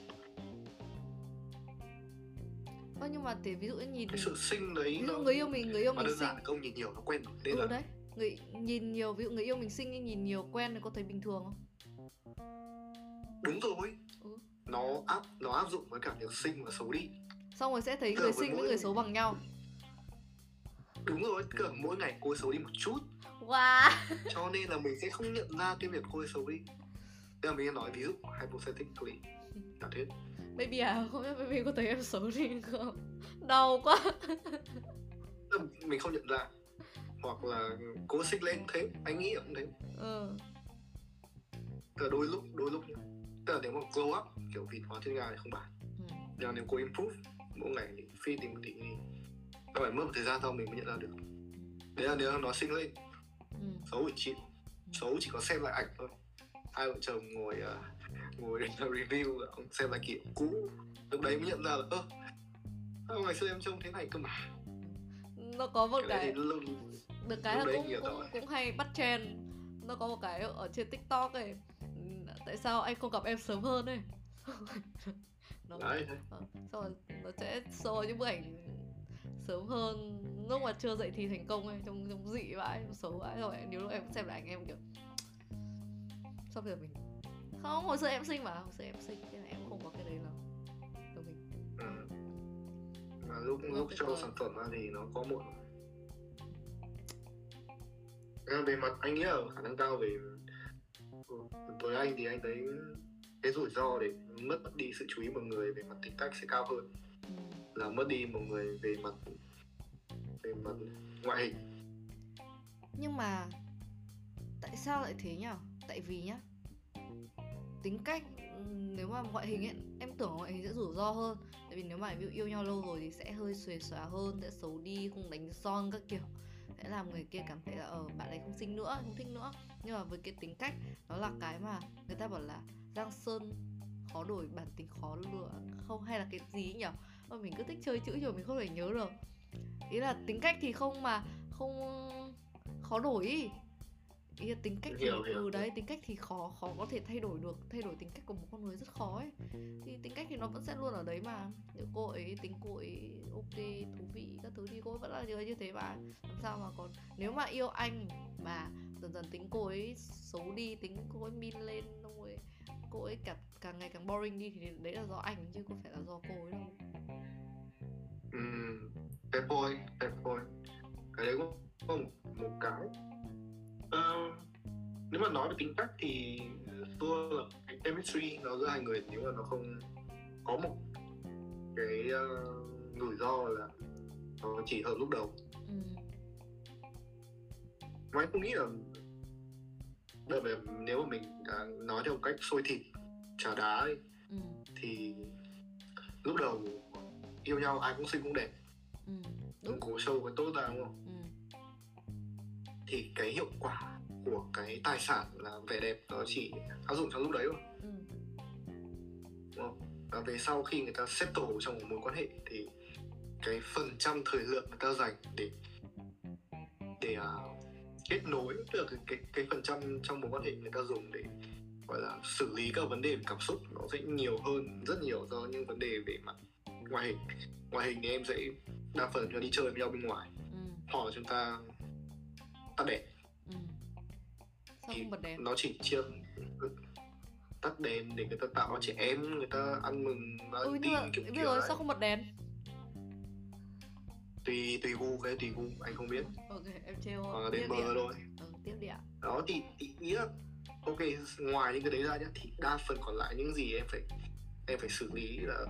Ơ nhưng mà để ví dụ nhìn cái sự sinh đấy ví dụ người yêu mình người yêu mình đơn giản không nhìn nhiều nó quen nên ừ, là đấy. Người nhìn nhiều ví dụ người yêu mình xinh nhưng nhìn nhiều quen thì có thấy bình thường không? Đúng rồi. Ừ. nó áp nó áp dụng với cả việc xinh và xấu đi. Xong rồi sẽ thấy người xinh với người xấu bằng nhau. Đúng rồi cỡ mỗi ngày cô xấu đi một chút wow. Cho nên là mình sẽ không nhận ra cái việc cô ấy xấu đi. Bây giờ mình nói ví dụ hypothetically là thế. Baby à, không biết baby có thấy em xấu đi không? Đau quá. Mình không nhận ra. Hoặc là cố xích lên thế anh nghĩ cũng thế. Ừ. tức là đôi lúc đôi lúc tức là nếu mà glow up kiểu vịt hóa trên gà thì không bàn ừ. nhưng nếu cô improve mỗi ngày thì phi tìm một tí thì phải mất một thời gian sau mình mới nhận ra được. Đấy là nếu nó sinh lên ừ. xấu thì chịu xấu chỉ có xem lại ảnh thôi. Hai vợ chồng ngồi uh, ngồi review xem lại kiểu cũ. Lúc đấy mới nhận ra là ơ ngày xưa em trông thế này cơ mà? Nó có một cái, cái được cái là cũng cũng, cũng hay bắt trend. Nó có một cái ở trên tiktok ấy. Tại sao anh không gặp em sớm hơn ấy? [LAUGHS] Nó Đấy. Ờ, xong rồi nó sẽ show những bức ảnh sớm hơn lúc mà chưa dậy thì thành công ấy trông trông dị vãi xấu vãi. Rồi nếu lúc em xem lại ảnh em kiểu sao bây giờ mình không? Hồi xưa em sinh mà hồi xưa em sinh nên là em không có cái đấy đâu của mình ừ. mà lúc lúc cho sản phẩm ra thì nó có một về mặt anh nghĩ ở khả năng cao về với anh thì anh thấy cái rủi ro để mất đi sự chú ý một người về mặt tính cách sẽ cao hơn. Ừ. là mất đi một người về mặt về mặt ngoại hình. Nhưng mà tại sao lại thế nhở? tại vì nhá tính cách nếu mà ngoại hình ấy em tưởng ngoại hình sẽ rủi ro hơn. Tại vì nếu mà ví dụ yêu nhau lâu rồi thì sẽ hơi xuề xóa hơn sẽ xấu đi không đánh son các kiểu. Sẽ làm người kia cảm thấy là ở ờ, bạn ấy không xinh nữa không thích nữa. Nhưng mà với cái tính cách nó là cái mà người ta bảo là giang sơn khó đổi bản tính khó lựa không? Hay là cái gì nhỉ mà ờ, mình cứ thích chơi chữ rồi mình không thể nhớ được ý là tính cách thì không mà không khó đổi ý. ý là tính cách hiểu, thì hiểu. ừ đấy tính cách thì khó khó có thể thay đổi được thay đổi tính cách của một con người rất khó ấy. Thì tính cách thì nó vẫn sẽ luôn ở đấy mà. Nếu cô ấy tính cô ấy ok thú vị các thứ thì cô ấy vẫn là như thế mà. Làm sao mà còn nếu mà yêu anh mà dần dần tính cô ấy xấu đi tính cô ấy min lên xong rồi cô ấy càng càng ngày càng boring đi thì đấy là do anh chứ không phải là do cô ấy đâu. Ừ fair point fair point cái đấy cũng có một, một cái uh, nếu mà nói về tính cách thì tôi là cái chemistry nó giữa hai người nếu mà nó không có một cái uh, rủi ro là nó chỉ hợp lúc đầu ừ. mà anh không nghĩ là đợi về nếu mà mình uh, nói theo một cách sôi thịt trà đá ấy, ừ. thì lúc đầu yêu nhau ai cũng xinh cũng đẹp ừ. đúng cố sâu cái tốt ra đúng không ừ. thì cái hiệu quả của cái tài sản là vẻ đẹp nó chỉ áp dụng trong lúc đấy thôi ừ. đúng không và về sau khi người ta settle trong một mối quan hệ thì cái phần trăm thời lượng người ta dành để để uh, kết nối tức là cái, cái cái phần trăm trong mối quan hệ người ta dùng để gọi là xử lý các vấn đề về cảm xúc nó sẽ nhiều hơn rất nhiều do những vấn đề về mặt ngoại hình ngoại hình thì em sẽ đa phần cho đi chơi với nhau bên ngoài. Ừ. hoặc là chúng ta tắt đèn. Ừ. thì nó chỉ chia tắt đèn để người ta tạo trẻ em người ta ăn mừng và ừ, tin kiểu kiểu rồi sao không bật đèn? Tùy tùy gu cái tùy gu anh không biết. Ok em trêu hoặc là đến bờ thôi. Ừ, tiếp đi ạ. Đó thì, thì ý là ok ngoài những cái đấy ra nhá thì đa phần còn lại những gì em phải em phải xử lý là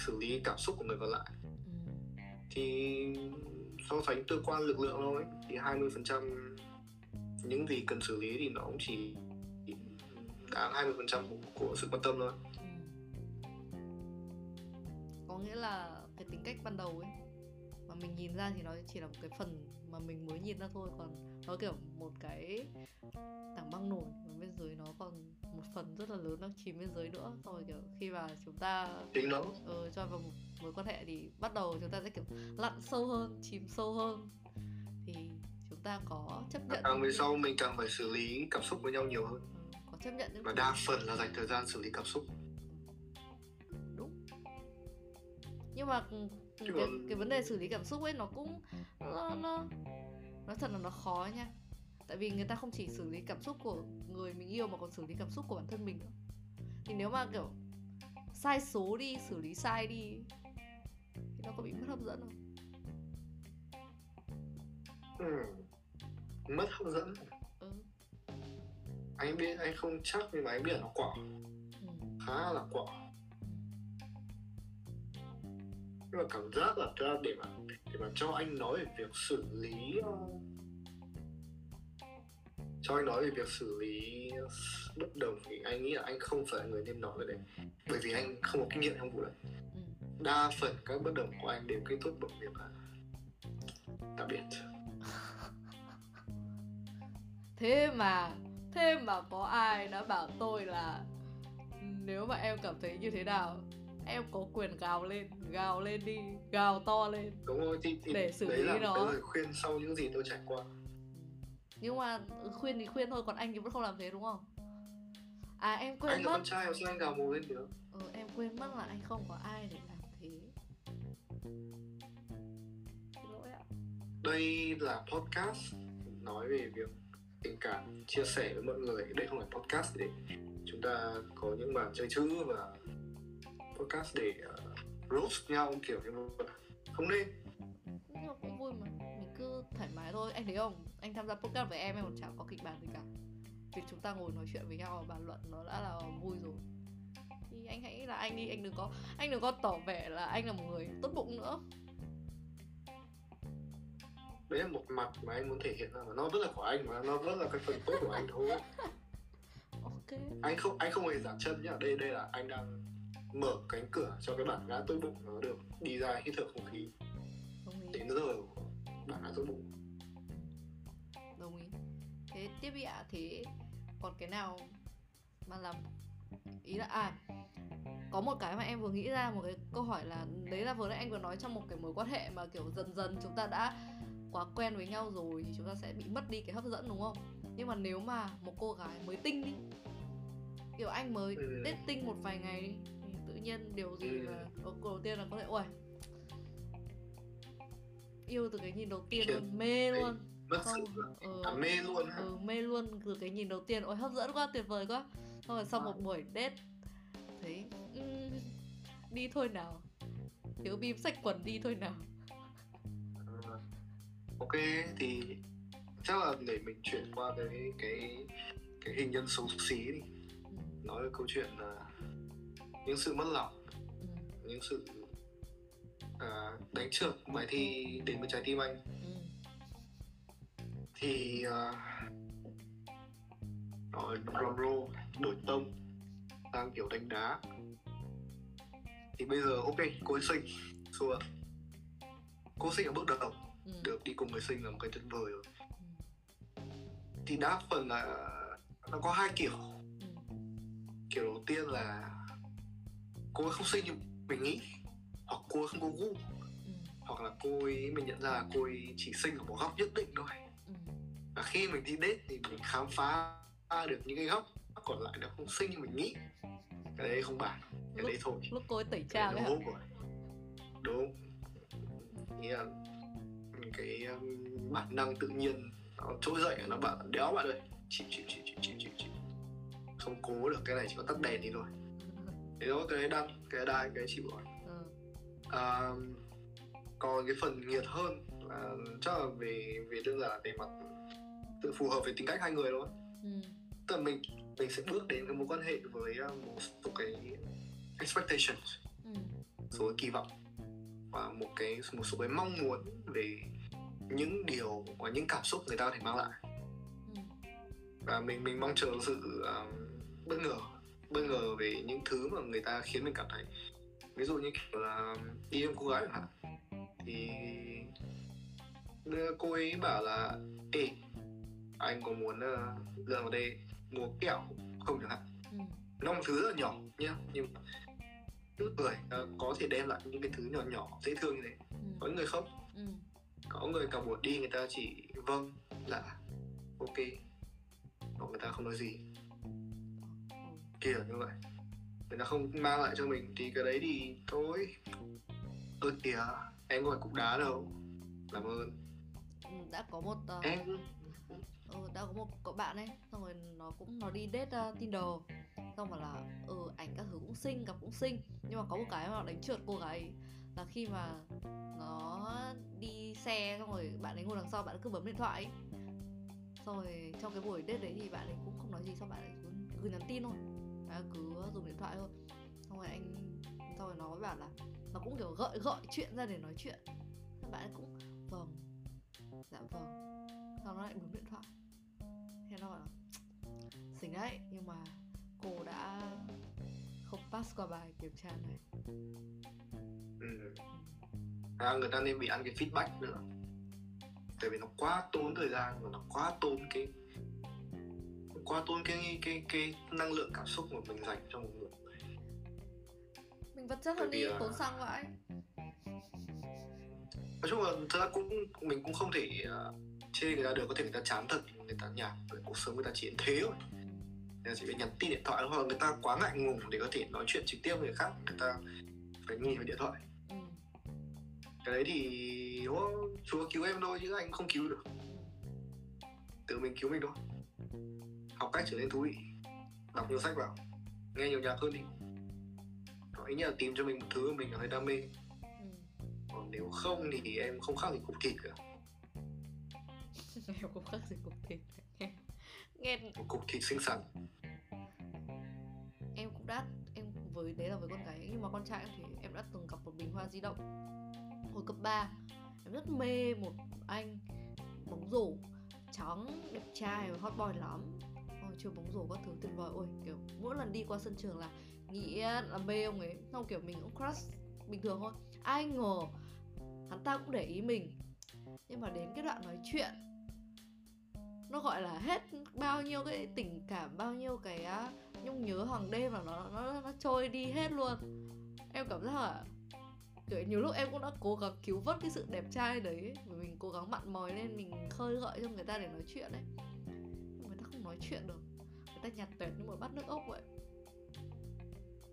xử lý cảm xúc của người còn lại. Thì so sánh cơ quan lực lượng thôi thì 20 phần trăm những gì cần xử lý thì nó cũng chỉ đáng 20 phần trăm của sự quan tâm thôi. Ừ. có nghĩa là cái tính cách ban đầu ấy mà mình nhìn ra thì nó chỉ là một cái phần mà mình mới nhìn ra thôi còn nó kiểu một cái tảng băng nổi và bên dưới nó còn một phần rất là lớn đang chìm bên dưới nữa. Rồi kiểu khi mà chúng ta tính nó. Ờ, cho vào một mối quan hệ thì bắt đầu chúng ta sẽ kiểu lặn sâu hơn chìm sâu hơn. Thì chúng ta có chấp nhận càng về sau mình càng phải xử lý cảm xúc với nhau nhiều hơn. Ừ, có chấp nhận và đa phần là dành thời gian xử lý cảm xúc. Đúng. Nhưng mà cái, cái vấn đề xử lý cảm xúc ấy nó cũng nó nó nói thật là nó khó nha. Tại vì người ta không chỉ xử lý cảm xúc của người mình yêu mà còn xử lý cảm xúc của bản thân mình nữa. Thì nếu mà kiểu sai số đi xử lý sai đi nó có bị mất hấp dẫn không ừ. mất hấp dẫn ừ. anh biết anh không chắc nhưng mà anh biết nó quả ừ. khá là quả nhưng mà cảm giác là ra để mà để mà cho anh nói về việc xử lý cho anh nói về việc xử lý bất đồng thì anh nghĩ là anh không phải là người nên nói về đấy bởi vì anh không có kinh nghiệm trong vụ đấy. Đa phần các bất đồng của anh đều kết thúc bằng việc là tạm biệt. Thế mà thế mà có ai đã bảo tôi là nếu mà em cảm thấy như thế nào em có quyền gào lên gào lên đi gào to lên đúng rồi thì, thì để xử lý nó. lời khuyên sau những gì tôi trải qua. Nhưng mà khuyên thì khuyên thôi còn anh thì vẫn không làm thế đúng không? À em quên anh mất. anh là con trai sao anh gào mồm lên được? Ừ, em quên mất là anh không có ai để làm lỗi ạ. Đây là podcast nói về việc tình cảm chia sẻ với mọi người. Đây không phải podcast để chúng ta có những màn chơi chữ và podcast để uh, roast nhau kiểu như vậy không nên. Nhưng mà cũng vui mà. Mình cứ thoải mái thôi. Anh thấy không? Anh tham gia podcast với em em còn chẳng có kịch bản gì cả. Việc chúng ta ngồi nói chuyện với nhau và bàn luận nó đã là vui rồi anh hãy là anh đi anh đừng có anh đừng có tỏ vẻ là anh là một người tốt bụng nữa. Đấy là một mặt mà anh muốn thể hiện ra mà nó rất là của anh mà nó rất là cái phần tốt của anh thôi. [LAUGHS] Ok. Anh không anh không hề giảm chân nhá. Đây đây là anh đang mở cánh cửa cho cái bản ngã tốt bụng nó được đi ra hít thở không khí. Đến giờ bản ngã tốt bụng. Đồng ý. Thế tiếp đi ạ. Thế còn cái nào mà làm ý là à có một cái mà em vừa nghĩ ra một cái câu hỏi là đấy là vừa nãy anh vừa nói trong một cái mối quan hệ mà kiểu dần dần chúng ta đã quá quen với nhau rồi thì chúng ta sẽ bị mất đi cái hấp dẫn đúng không nhưng mà nếu mà một cô gái mới tinh đi kiểu anh mới ừ. dating một vài ngày đi thì tự nhiên điều gì ừ. là câu đầu tiên là có thể ôi yêu từ cái nhìn đầu tiên luôn mê luôn mất ừ, à, mê luôn ừ, mê luôn từ cái nhìn đầu tiên ôi hấp dẫn quá tuyệt vời quá xong rồi sau một buổi date thấy um, đi thôi nào thiếu bim sách quần đi thôi nào à, ok thì chắc là để mình chuyển qua cái cái cái hình nhân xấu xí đi ừ. nói về câu chuyện là những sự mất lòng ừ. những sự à, đánh trượt bài thi đến với trái tim anh ừ. thì uh, nói drum roll đổi tông sang kiểu đánh đá thì bây giờ ok cô ấy sinh xua cô sinh ở bước đầu ừ. được đi cùng người sinh là một cái tuyệt vời rồi ừ. thì đa phần là nó có hai kiểu ừ. kiểu đầu tiên là cô ấy không sinh như mình nghĩ hoặc cô ấy không có gu ừ. hoặc là cô ấy mình nhận ra là cô ấy chỉ sinh ở một góc nhất định thôi ừ. và khi mình đi date thì mình khám phá được những cái góc còn lại nó không sinh như mình nghĩ. Cái đấy không bàn cái lúc, đấy thôi. lúc cô ấy tẩy trang đấy hả đúng. Nghĩ là cái um, bản năng tự nhiên nó trỗi dậy nó bảo đéo bạn ơi chịu chịu chịu chịu chịu chịu chịu. Không cố được cái này chỉ có tắt đèn đi thôi. [LAUGHS] Thế đó cái đăng cái đai cái chịu rồi. Ừ. à, còn cái phần nghiệt hơn là chắc là về về đơn giản về mặt tự phù hợp với tính cách hai người thôi. Ừ. tức là mình mình sẽ bước đến cái mối quan hệ với uh, một số cái expectations. Ừ. số cái kỳ vọng. Và một cái một số cái mong muốn về những điều và những cảm xúc người ta có thể mang lại. Ừ. và mình mình mong chờ sự uh, bất ngờ. Bất ngờ về những thứ mà người ta khiến mình cảm thấy. Ví dụ như kiểu là đi em cô gái hả thì cô ấy bảo là ê anh có muốn uh, vào đây mua kẹo không chẳng hạn. Ừ. nó một thứ rất là nhỏ nhá nhưng chút người uh, có thể đem lại những cái thứ nhỏ nhỏ dễ thương như thế. Ừ. có người không? Ừ. có người cả buổi đi người ta chỉ vâng dạ ok. Hoặc người ta không nói gì. Kiểu như vậy. Người ta không mang lại cho mình thì cái đấy thì thôi. Ơ kìa em phải cục đá đâu. Cảm ơn. Ừ, đã có một uh, em đã có một cậu bạn ấy xong rồi nó cũng nó đi date uh, tinder. Xong mà là ừ ảnh các thứ cũng xinh gặp cũng xinh. Nhưng mà có một cái mà đánh trượt cô gái là khi mà nó đi xe xong rồi bạn ấy ngồi đằng sau bạn ấy cứ bấm điện thoại ấy. xong rồi trong cái buổi date đấy thì bạn ấy cũng không nói gì xong bạn ấy cứ gửi nhắn tin thôi. À, cứ dùng điện thoại thôi. Xong rồi anh xong rồi nó mới bảo là nó cũng kiểu gợi gợi chuyện ra để nói chuyện. Bạn ấy cũng vâng dạ vâng. Xong nó lại bấm điện thoại thế nó bảo là xinh đấy nhưng mà cô đã không pass qua bài kiểm tra này. Ừ. à, người ta nên bị ăn cái feedback nữa. Tại vì nó quá tốn thời gian và nó quá tốn cái quá tốn cái cái cái năng lượng cảm xúc mà mình dành cho một người. Mình vật chất hơn đi là... tốn xăng vậy nói chung là thật ra cũng mình cũng không thể uh, chê người ta được có thể người ta chán thật người ta nhạt cuộc sống người ta chỉ thế thôi. Người ta chỉ phải nhắn tin điện thoại hoặc là người ta quá ngại ngùng để có thể nói chuyện trực tiếp với người khác người ta phải nhìn vào điện thoại. Ừ. cái đấy thì nó chúa cứu em thôi chứ anh không cứu được. Tự mình cứu mình thôi. Học cách trở nên thú vị. Đọc nhiều sách vào. Nghe nhiều nhạc hơn đi. Có ý là tìm cho mình một thứ mình cảm thấy đam mê. Ừ. còn nếu không thì em không khác gì cục thịt cả em cũng khác gì cục thịt nghe. Một cục thịt xinh xắn em cũng đã em với đấy là với con gái. Nhưng mà con trai thì em đã từng gặp một bình hoa di động. Hồi cấp 3 em rất mê một anh bóng rổ trắng đẹp trai và hot boy lắm. Ôi chơi bóng rổ các thứ tuyệt vời. Ôi kiểu mỗi lần đi qua sân trường là nghĩ là mê ông ấy. Không kiểu mình cũng crush bình thường thôi. Ai ngờ hắn ta cũng để ý mình. Nhưng mà đến cái đoạn nói chuyện nó gọi là hết bao nhiêu cái tình cảm bao nhiêu cái nhung nhớ hàng đêm là nó nó nó trôi đi hết luôn. Em cảm giác là kiểu nhiều lúc em cũng đã cố gắng cứu vớt cái sự đẹp trai đấy bởi mình cố gắng mặn mòi lên mình khơi gợi cho người ta để nói chuyện đấy. Nhưng mà nói chuyện được. Người ta nhạt tuyệt như một bát nước ốc vậy.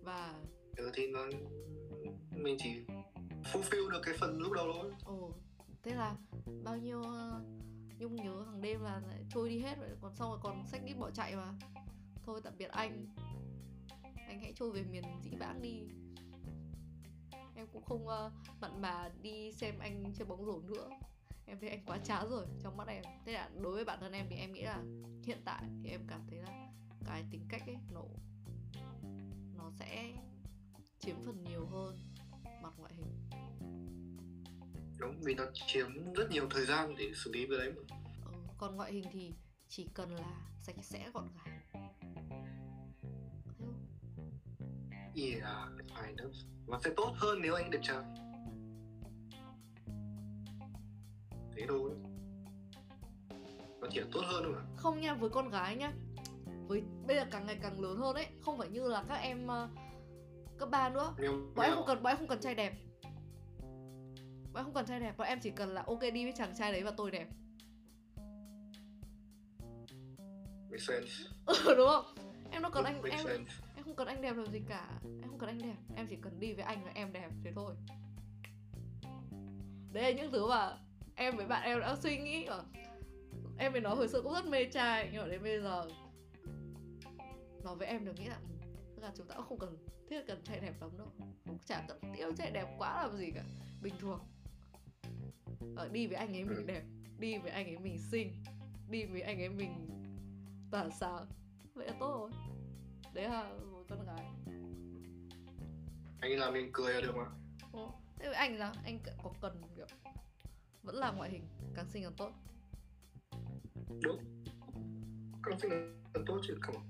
Và ừ, thì nó mình chỉ fulfill được cái phần lúc đầu thôi. Ồ thế là bao nhiêu uh, nhung nhớ hàng đêm là lại trôi đi hết rồi còn xong rồi còn sách ít bỏ chạy mà. Thôi tạm biệt anh. Anh hãy trôi về miền dĩ vãng đi. Em cũng không uh, mặn mà đi xem anh chơi bóng rổ nữa. Em thấy anh quá chán rồi trong mắt em. Thế là đối với bản thân em thì em nghĩ là hiện tại thì em cảm thấy là cái tính cách ấy nổ nó sẽ chiếm phần nhiều hơn mặt ngoại hình đúng vì nó chiếm rất nhiều thời gian để xử lý cái đấy ừ, còn ngoại hình thì chỉ cần là sạch sẽ gọn gàng. Yeah, I know. Nó sẽ tốt hơn nếu anh đẹp trai. Thế thôi. Nó chỉ là tốt hơn thôi mà. Không nha, với con gái nhá. Với Bây giờ càng ngày càng lớn hơn ấy Không phải như là các em uh, cấp ba nữa. Bọn em không cần bọn em không cần trai đẹp bọn không cần trai đẹp bọn em chỉ cần là ok đi với chàng trai đấy và tôi đẹp. Make sense. Ừ, đúng không? Em đâu cần anh em sense. em không cần anh đẹp làm gì cả. Em không cần anh đẹp em chỉ cần đi với anh và em đẹp thế thôi. Đấy là những thứ mà em với bạn em đã suy nghĩ ở em với nó hồi xưa cũng rất mê trai nhưng mà đến bây giờ nói với em được nghĩ là là chúng ta cũng không cần thiết cần trai đẹp lắm đâu. Cũng chả cần yêu trai đẹp quá làm gì cả. Bình thường ờ, đi với anh ấy mình đẹp đi với anh ấy mình xinh đi với anh ấy mình tỏa sáng. Vậy là tốt rồi. Đấy là một con gái. Anh làm mình cười là được mà. Ồ, thế với anh là anh có cần kiểu vẫn là ngoại hình càng xinh càng tốt. Đúng. Càng xinh càng tốt chứ không.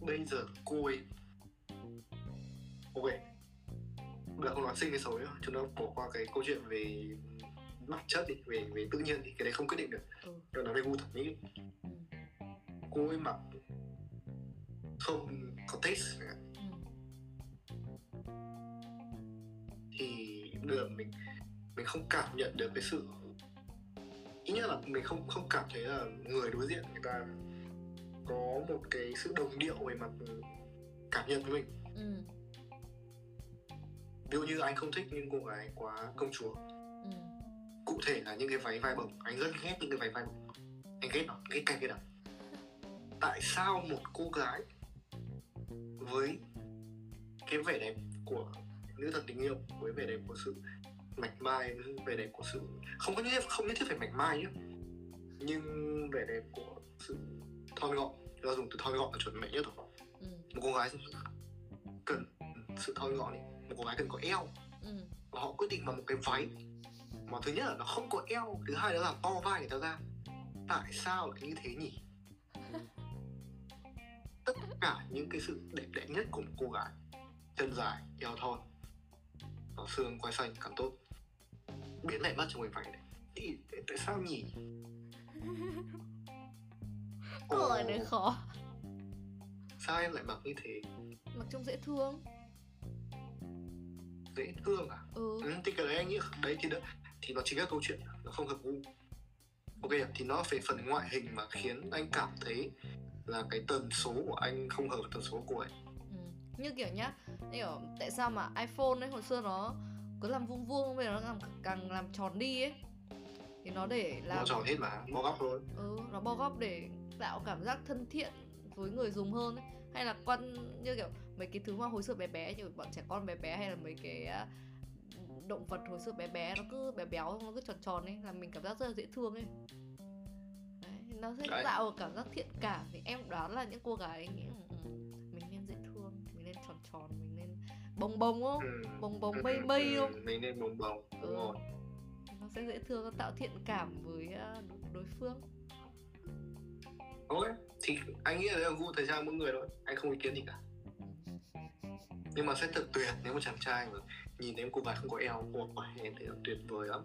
Bây giờ cô ấy ok giờ không nói sinh hay xấu nhá chúng ta bỏ qua cái câu chuyện về bản chất đi về về tự nhiên thì cái đấy không quyết định được ừ. nói về gu thẩm mỹ ừ. cô ấy mặc không có taste ừ. thì được mình mình không cảm nhận được cái sự ít nhất là mình không không cảm thấy là người đối diện người ta có một cái sự đồng điệu về mặt cảm nhận với mình ừ. Dụ như anh không thích những cô gái quá công chúa ừ. cụ thể là những cái váy vai bồng anh rất ghét những cái váy vai bồng anh ghét nó ghét cay cái đó tại sao một cô gái với cái vẻ đẹp của nữ thần tình yêu với vẻ đẹp của sự mạch mai vẻ đẹp của sự không có nhất không nhất thiết phải mạch mai nhé nhưng vẻ đẹp của sự thon gọn ta dùng từ thon gọn là chuẩn mẹ nhất rồi ừ. một cô gái cần sự thon gọn này một cô gái cần có eo. Ừ. và họ quyết định bằng một cái váy. Mà thứ nhất là nó không có eo thứ hai là làm to vai người ta ra. Tại sao lại như thế nhỉ? [LAUGHS] Tất cả những cái sự đẹp đẽ nhất của một cô gái chân dài eo thon và xương quai xanh càng tốt. Biến lại mất trong cái váy này. Thì tại sao nhỉ? Câu hỏi đấy khó. Sao em lại mặc như thế? Mặc trông dễ thương Dễ thương à? Ừ, ừ Thì cái đấy anh nghĩ đấy thì, đó, thì nó chính là câu chuyện Nó không hợp gu Ok thì nó về phần ngoại hình mà khiến anh cảm thấy là cái tần số của anh không hợp với tần số của anh ừ. Như kiểu nhá kiểu tại sao mà iPhone ấy hồi xưa nó cứ làm vuông vuông bây giờ nó làm càng làm tròn đi ấy thì nó để làm nó tròn hết mà bo góc thôi ừ nó bo góc để tạo cảm giác thân thiện với người dùng hơn ấy. hay là quan như kiểu mấy cái thứ mà hồi xưa bé bé như bọn trẻ con bé bé hay là mấy cái à, động vật hồi xưa bé bé nó cứ bé béo nó cứ tròn tròn ấy là mình cảm giác rất là dễ thương ấy. Đấy, nó sẽ Đấy. tạo cảm giác thiện cảm. Thì em đoán là những cô gái nghĩ ừ, mình nên dễ thương mình nên tròn tròn mình nên bông bông không? Ừ. bông bông mây mây ừ, không? mình nên bông bông đúng ừ. rồi. Nó sẽ dễ thương nó tạo thiện cảm với à, đối phương. Ok thì anh nghĩ là đấy là gu thời trang mỗi người thôi anh không ý kiến gì cả nhưng mà sẽ thật tuyệt nếu mà chàng trai mà nhìn em cô gái không có eo một quả ôi em là tuyệt vời lắm.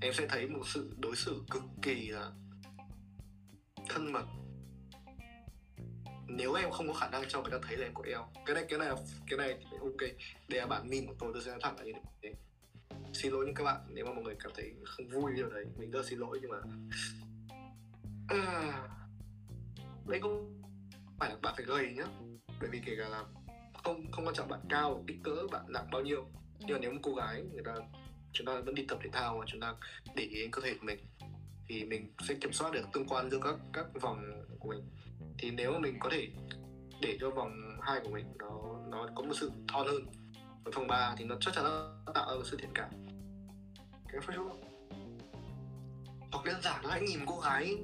Em sẽ thấy một sự đối xử cực kỳ là thân mật. Nếu em không có khả năng cho người ta thấy là em có eo cái này cái này cái này ok. Đây là bản min của tôi tôi sẽ nói thẳng là như thế. Xin lỗi những các bạn nếu mà mọi người cảm thấy không vui điều đấy mình rất xin lỗi nhưng mà à, đây cũng phải là bạn phải gầy nhá. Bởi vì kể cả là không không quan trọng bạn cao kích cỡ bạn nặng bao nhiêu. Ừ. nhưng mà nếu một cô gái người ta chúng ta vẫn đi tập thể thao và chúng ta để ý đến cơ thể của mình thì mình sẽ kiểm soát được tương quan giữa các các vòng của mình. Thì nếu mà mình có thể để cho vòng hai của mình nó nó có một sự thon hơn ở vòng ba thì nó chắc chắn nó tạo ra sự thiện cảm. Cái phải không hoặc đơn giản là anh nhìn cô gái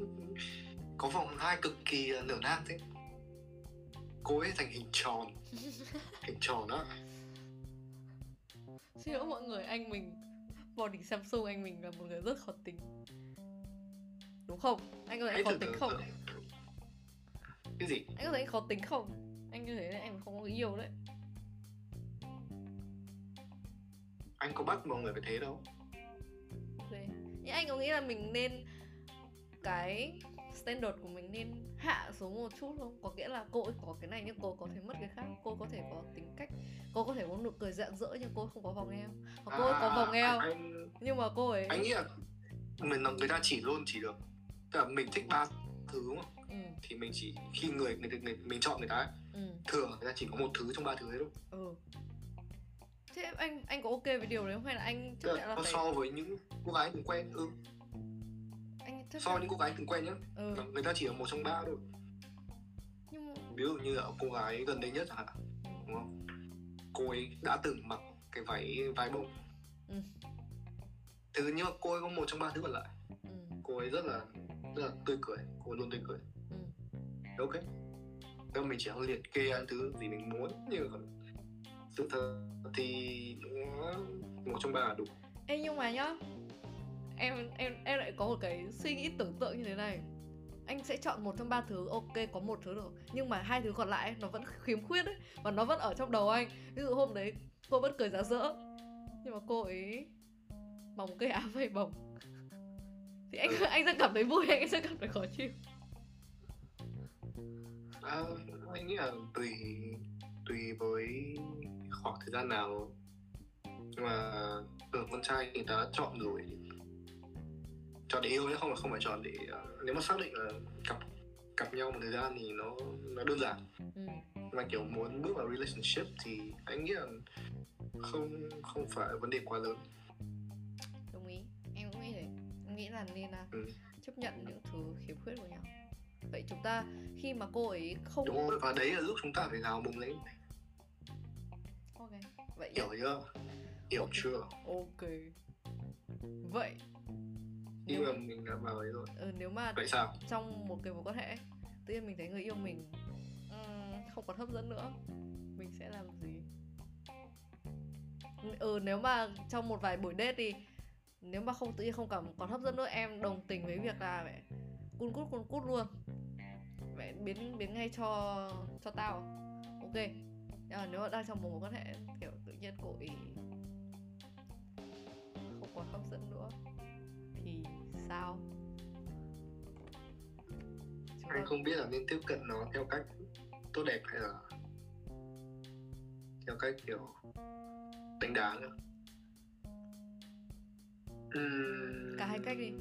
có vòng hai cực kỳ nở nang thế cô ấy thành hình tròn. [LAUGHS] Hình tròn á. Xin lỗi mọi người anh mình body samsung anh mình là một người rất khó tính. Đúng không? Anh có thấy khó tính không? cái gì? Anh có thấy khó tính không? Anh như thế em không có yêu đấy. Anh có bắt mọi người phải thế đâu. Okay. nhưng anh có nghĩ là mình nên cái standard của mình nên hạ xuống một chút không có nghĩa là cô ấy có cái này nhưng cô có thể mất cái khác. Cô có thể có tính cách cô có thể có nụ cười rạng rỡ nhưng cô không có vòng eo. Hoặc cô ấy có vòng eo anh, nhưng mà cô ấy anh nghĩ là mình là người ta chỉ luôn chỉ được tức là mình thích ba thứ đúng không ừ. thì mình chỉ khi người người, người mình chọn người ta ấy, ừ. thường người ta chỉ có một thứ trong ba thứ đấy đúng ừ. Thế anh anh có ok với điều đấy không? Hay là anh chấp nhận là phải... so với những cô gái từng quen? Ừ anh so với những cô gái từng quen nhá. Ừ. người ta chỉ ở một trong ba thôi. Nhưng ví dụ như là cô gái gần đây nhất chẳng hạn đúng không? Cô ấy đã từng mặc cái váy vai bông. Ừ. thứ nhưng mà cô ấy có một trong ba thứ còn lại. Ừ. cô ấy rất là rất là tươi cười cô ấy luôn tươi cười. Ừ. ok. Thế mình chỉ liệt kê thứ gì mình muốn như sự thật thì một trong ba là đủ. Ê nhưng mà nhá em em em lại có một cái suy nghĩ tưởng tượng như thế này. Anh sẽ chọn một trong ba thứ ok có một thứ được nhưng mà hai thứ còn lại nó vẫn khiếm khuyết ấy và nó vẫn ở trong đầu anh. Ví dụ hôm đấy cô vẫn cười rã rỡ. Nhưng mà cô ấy một cây áo vây bồng thì anh ừ. anh sẽ cảm thấy vui anh sẽ cảm thấy khó chịu. À, anh nghĩ là tùy tùy với khoảng thời gian nào. Nhưng mà ở con trai người ta chọn rồi chọn để yêu chứ không phải không phải chọn để uh, nếu mà xác định là cặp cặp nhau một thời gian thì nó nó đơn giản. Ừ. mà kiểu muốn bước vào relationship thì anh nghĩ là không không phải vấn đề quá lớn. Đồng ý. Em cũng nghĩ thế. Em nghĩ là nên là ừ. chấp nhận những thứ khiếm khuyết của nhau. Vậy chúng ta khi mà cô ấy không đúng rồi và đấy là lúc chúng ta phải gào bùng lên. Ok vậy hiểu chưa? Hiểu okay. chưa? Ok. Vậy khi mà mình đã vào ấy rồi. Ừ, nếu mà vậy sao? trong một cái mối quan hệ tự nhiên mình thấy người yêu mình um, không còn hấp dẫn nữa mình sẽ làm gì? Ừ nếu mà trong một vài buổi date thì nếu mà không tự nhiên không cảm còn hấp dẫn nữa em đồng tình với việc là mẹ cun cút cun cút luôn. Mẹ biến biến ngay cho cho tao. Ok. Mà nếu mà đang trong một mối quan hệ kiểu tự nhiên cô ý không còn hấp dẫn nữa sao? Chúng anh không biết là nên tiếp cận nó theo cách tốt đẹp hay là theo cách kiểu đánh đá nữa uhm... cả hai cách đi.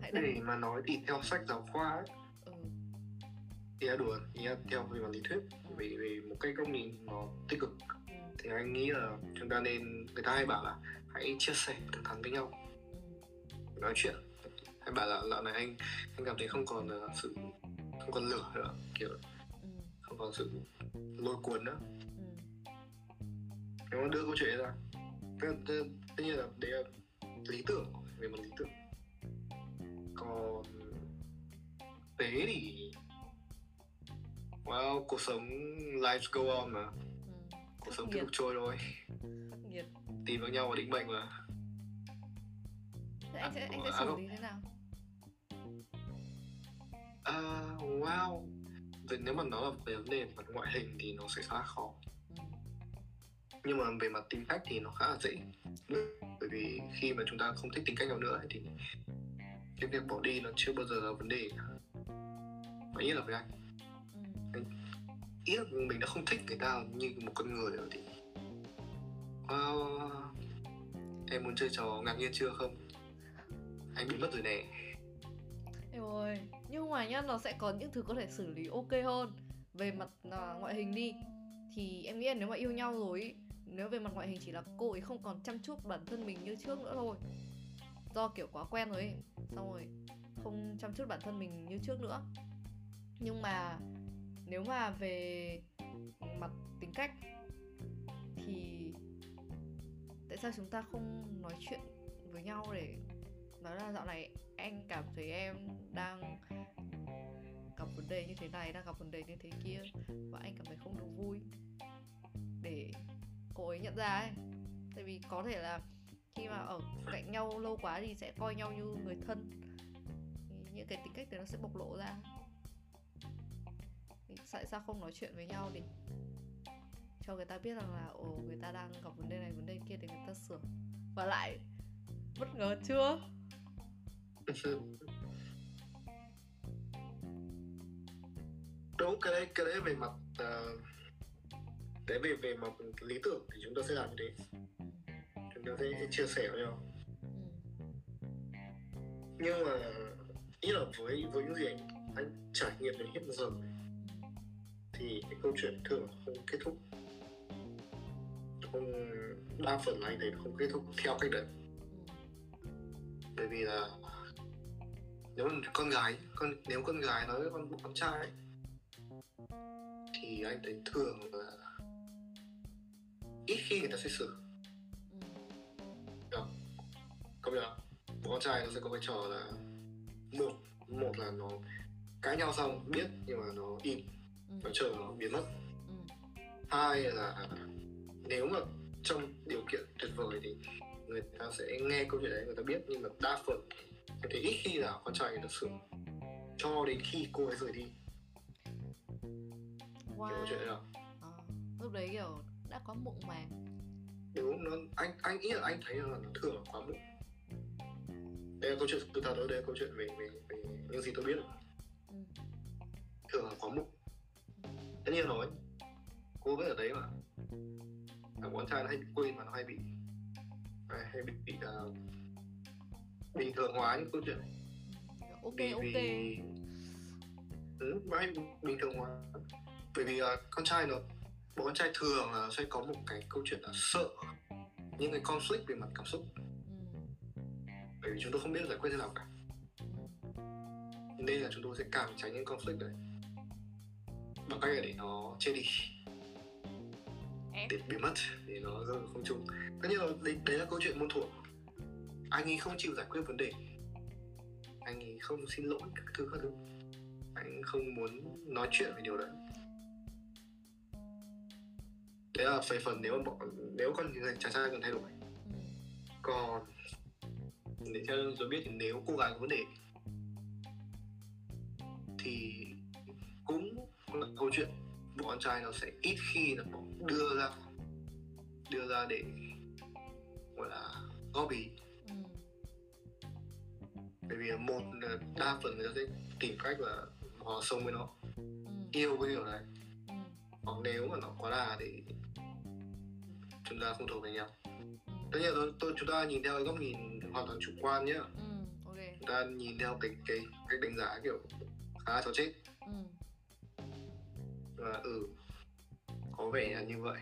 Hãy để mà nói thì theo sách giáo khoa ấy. Ừ. thì là đùa thì là theo về mặt lý thuyết. Về về một cái góc nhìn nó tích cực. Ừ. thì anh nghĩ là chúng ta nên người ta hay bảo là hãy chia sẻ thẳng thắn với nhau. Nói chuyện. Hãy bảo là dạo này anh anh cảm thấy không còn uh, sự không còn lửa nữa. Kiểu ừ. không còn sự lôi cuốn nữa. Ừ. nếu mà đưa câu chuyện ra. Tất, nhiên là đấy là lý tưởng về mặt lý tưởng. Còn tế thì well cuộc sống life go on mà. Ừ. cuộc sống tiếp tục trôi thôi [LAUGHS] tìm vào nhau và định mệnh mà. Thế anh sẽ anh sẽ xử lý thế nào? Uh, wow. Vậy nếu mà nó là về vấn đề mặt ngoại hình thì nó sẽ khá khó. Nhưng mà về mặt tính cách thì nó khá là dễ. Bởi vì khi mà chúng ta không thích tính cách nào nữa thì cái việc bỏ đi nó chưa bao giờ là vấn đề. Và ý là với anh. Ừ. ý là mình đã không thích người ta như một con người rồi thì wow, em muốn chơi trò ngạc nhiên chưa không? Anh bị mất rồi nè. Em ơi, nhưng mà nhá nó sẽ có những thứ có thể xử lý ok hơn. Về mặt à, ngoại hình đi thì em nghĩ là nếu mà yêu nhau rồi nếu về mặt ngoại hình chỉ là cô ấy không còn chăm chút bản thân mình như trước nữa thôi. Do kiểu quá quen rồi ấy xong rồi không chăm chút bản thân mình như trước nữa. Nhưng mà nếu mà về mặt tính cách tại sao chúng ta không nói chuyện với nhau để nói là dạo này anh cảm thấy em đang gặp vấn đề như thế này, đang gặp vấn đề như thế kia, và anh cảm thấy không được vui để cô ấy nhận ra ấy. Tại vì có thể là khi mà ở cạnh nhau lâu quá thì sẽ coi nhau như người thân. Những cái tính cách đấy nó sẽ bộc lộ ra. Tại sao không nói chuyện với nhau để cho người ta biết rằng là ồ người ta đang gặp vấn đề này vấn đề kia để người ta sửa. Và lại bất ngờ chưa? Đúng cái đấy cái đấy về mặt uh, đấy về về mặt lý tưởng thì chúng ta sẽ làm như thế. Chúng ta sẽ chia sẻ với nhau. Nhưng mà ý là với với những gì anh anh trải nghiệm đến hiện giờ thì cái câu chuyện thường không kết thúc không đa phần là anh thấy không kết thúc theo cách đấy bởi vì là nếu con gái con nếu con gái nói với con con trai thì anh thấy thường là ít khi người ta sẽ sửa ừ. công nhận con trai nó sẽ có vai trò là một một là nó cãi nhau xong biết nhưng mà nó im ừ. nó chờ nó biến mất ừ. hai là nếu mà trong điều kiện tuyệt vời thì người ta sẽ nghe câu chuyện đấy người ta biết. Nhưng mà đa phần thấy ít khi nào con trai ta sửa. Cho đến khi cô ấy rời đi. Wow. kiểu chuyện đấy à, lúc đấy kiểu đã có mụn màng đúng nó anh anh nghĩ là anh thấy là nó thường là quá muộn đây là câu chuyện từ thật đó đây là câu chuyện về về, về những gì tôi biết. Ừ. thường là quá muộn tất nhiên rồi cô vẫn ở đấy mà thằng con trai nó hay bị quên mà nó hay bị hay bị, bị uh, bình thường hóa những câu chuyện này. Ok vì, ok. vì, ừ, hay bình thường hóa. Bởi vì uh, con trai nó bọn con trai thường là sẽ có một cái câu chuyện là sợ những cái conflict về mặt cảm xúc. Ừ. bởi vì chúng tôi không biết giải quyết thế nào cả. Nên là chúng tôi sẽ càng tránh những conflict đấy. Bằng cách là để nó chết đi để bị mất thì nó rơi vào không trung tất nhiên là đấy, đấy là câu chuyện môn thuộc. anh ấy không chịu giải quyết vấn đề. Anh ấy không xin lỗi các thứ các thứ. Anh không muốn nói chuyện về điều đấy. Đấy là về phần nếu bọn nếu con chàng trai cần thay đổi. Còn để cho tôi biết thì nếu cô gái có vấn đề thì cũng là câu chuyện bọn con trai nó sẽ ít khi là đưa ra đưa ra để gọi là góp ý ừ. bởi vì một đa phần người ta sẽ tìm cách là họ sống với nó ừ. yêu cái điều này ừ. hoặc nếu mà nó quá đà thì chúng ta không thuộc về nhau tất nhiên tôi, tôi chúng ta nhìn theo góc nhìn hoàn toàn chủ quan nhé ừ, okay. chúng ta nhìn theo cái cái cách đánh giá kiểu khá cho chết ừ. Và ừ có vẻ là như vậy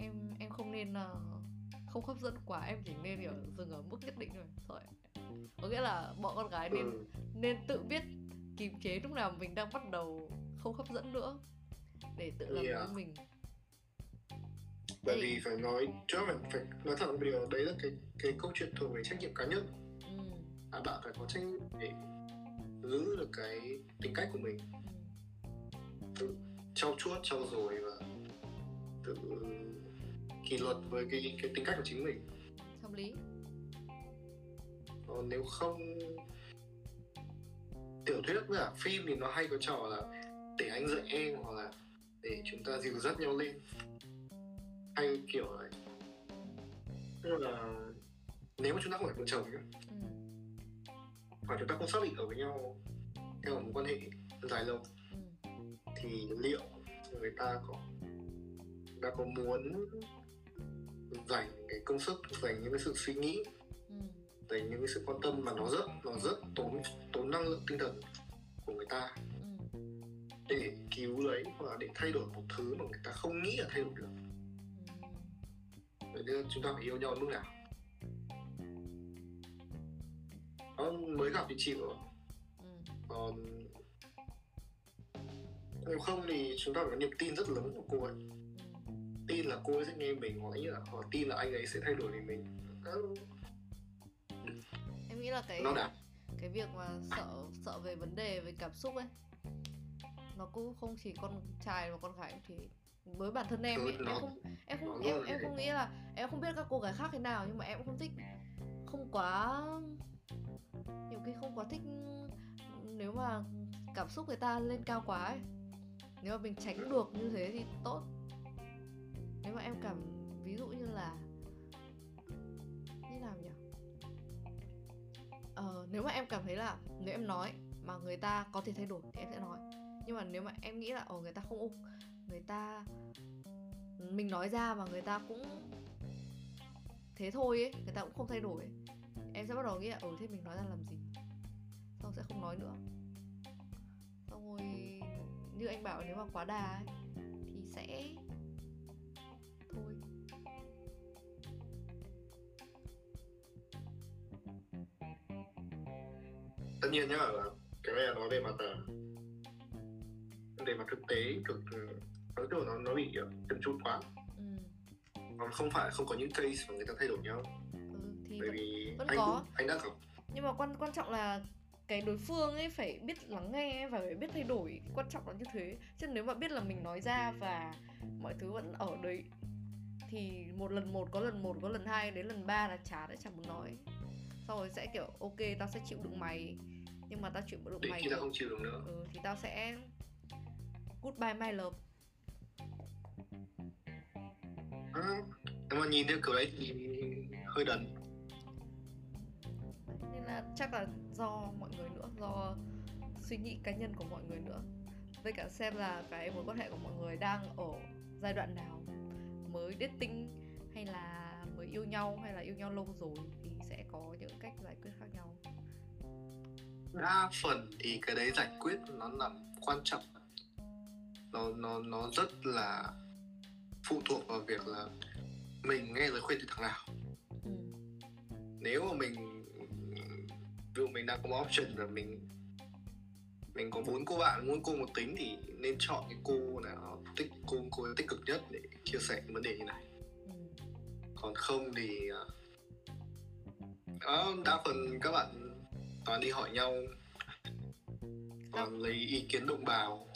em em không nên uh, không hấp dẫn quá em chỉ nên kiểu dừng ở mức nhất định rồi rồi có nghĩa là bọn con gái nên ừ. nên tự biết kìm chế lúc nào mình đang bắt đầu không hấp dẫn nữa để tự làm yeah. mình bởi vì phải nói trước phải phải nói thẳng điều đấy là cái cái câu chuyện thuộc về trách nhiệm cá nhân ừ. à, bạn phải có trách nhiệm để giữ được cái tính cách của mình ừ. Trau chuốt trau dồi và tự kỷ luật với cái cái tính cách của chính mình hợp lý còn nếu không tiểu thuyết với cả phim thì nó hay có trò là để anh dạy em hoặc là để chúng ta dìu dắt nhau lên hay kiểu này tức là nếu mà chúng ta không phải vợ chồng nhá ừ. và chúng ta không xác định ở với nhau theo một quan hệ dài lâu. Thì liệu người ta có ta có muốn dành cái công sức dành những cái sự suy nghĩ ừ. dành những cái sự quan tâm mà nó rất nó rất tốn tốn năng lượng tinh thần của người ta ừ. để cứu lấy và để thay đổi một thứ mà người ta không nghĩ là thay đổi được ừ. vậy nên chúng ta phải yêu nhau lúc nào nó mới gặp thì chịu ừ. còn nếu không thì chúng ta phải có niềm tin rất lớn của cô ấy. Ừ. tin là cô ấy sẽ nghe mình hoặc là họ tin là anh ấy sẽ thay đổi về mình em nghĩ là cái nó đã. cái việc mà sợ sợ về vấn đề về cảm xúc ấy nó cũng không chỉ con trai và con gái thì với bản thân em ấy, ừ, em không em không em, em không nghĩ là em không biết các cô gái khác thế nào nhưng mà em cũng không thích. Không quá nhiều khi không quá thích nếu mà cảm xúc người ta lên cao quá ấy nếu mà mình tránh được như thế thì tốt. Nếu mà em cảm ví dụ như là như nào nhỉ? Ờ, nếu mà em cảm thấy là nếu em nói mà người ta có thể thay đổi thì em sẽ nói. Nhưng mà nếu mà em nghĩ là ồ người ta không ung người ta mình nói ra mà người ta cũng thế thôi ấy người ta cũng không thay đổi ấy. em sẽ bắt đầu nghĩ là ở thế mình nói ra làm gì? Xong sẽ không nói nữa? Như anh bảo nếu mà quá đà ấy, thì sẽ thôi. Tất nhiên nhá cái này là nói về mặt ờ, về mặt thực tế cực nói chung nó nó bị chân chút quá. Ừ. còn không phải không có những case mà người ta thay đổi nhau. Ừ, thì bởi vì vẫn anh có. anh đã gặp nhưng mà quan quan trọng là cái đối phương ấy phải biết lắng nghe và phải biết thay đổi quan trọng là như thế. Chứ nếu mà biết là mình nói ra và mọi thứ vẫn ở đấy thì một lần một có lần một có lần hai đến lần ba là chán đấy chẳng muốn nói. Sau rồi sẽ kiểu ok tao sẽ chịu đựng mày. Nhưng mà tao chịu đựng mày khi tao không chịu được nữa. ừ, thì tao sẽ goodbye my love. À, nếu mà nhìn theo kiểu đấy thì hơi đần. Nên là chắc là do mọi người nữa do suy nghĩ cá nhân của mọi người nữa. Với cả xem là cái mối quan hệ của mọi người đang ở giai đoạn nào mới dating hay là mới yêu nhau hay là yêu nhau lâu rồi thì sẽ có những cách giải quyết khác nhau. Đa phần thì cái đấy giải quyết nó nằm quan trọng. Nó nó nó rất là phụ thuộc vào việc là mình nghe lời khuyên từ thằng nào. Ừ. nếu mà mình ví dụ mình đang có một option là mình mình có bốn cô bạn muốn cô một tính thì nên chọn cái cô nào tích cô cô tích cực nhất để chia sẻ vấn đề như này. Ừ. còn không thì à, đa phần các bạn toàn đi hỏi nhau còn lấy ý kiến động bào.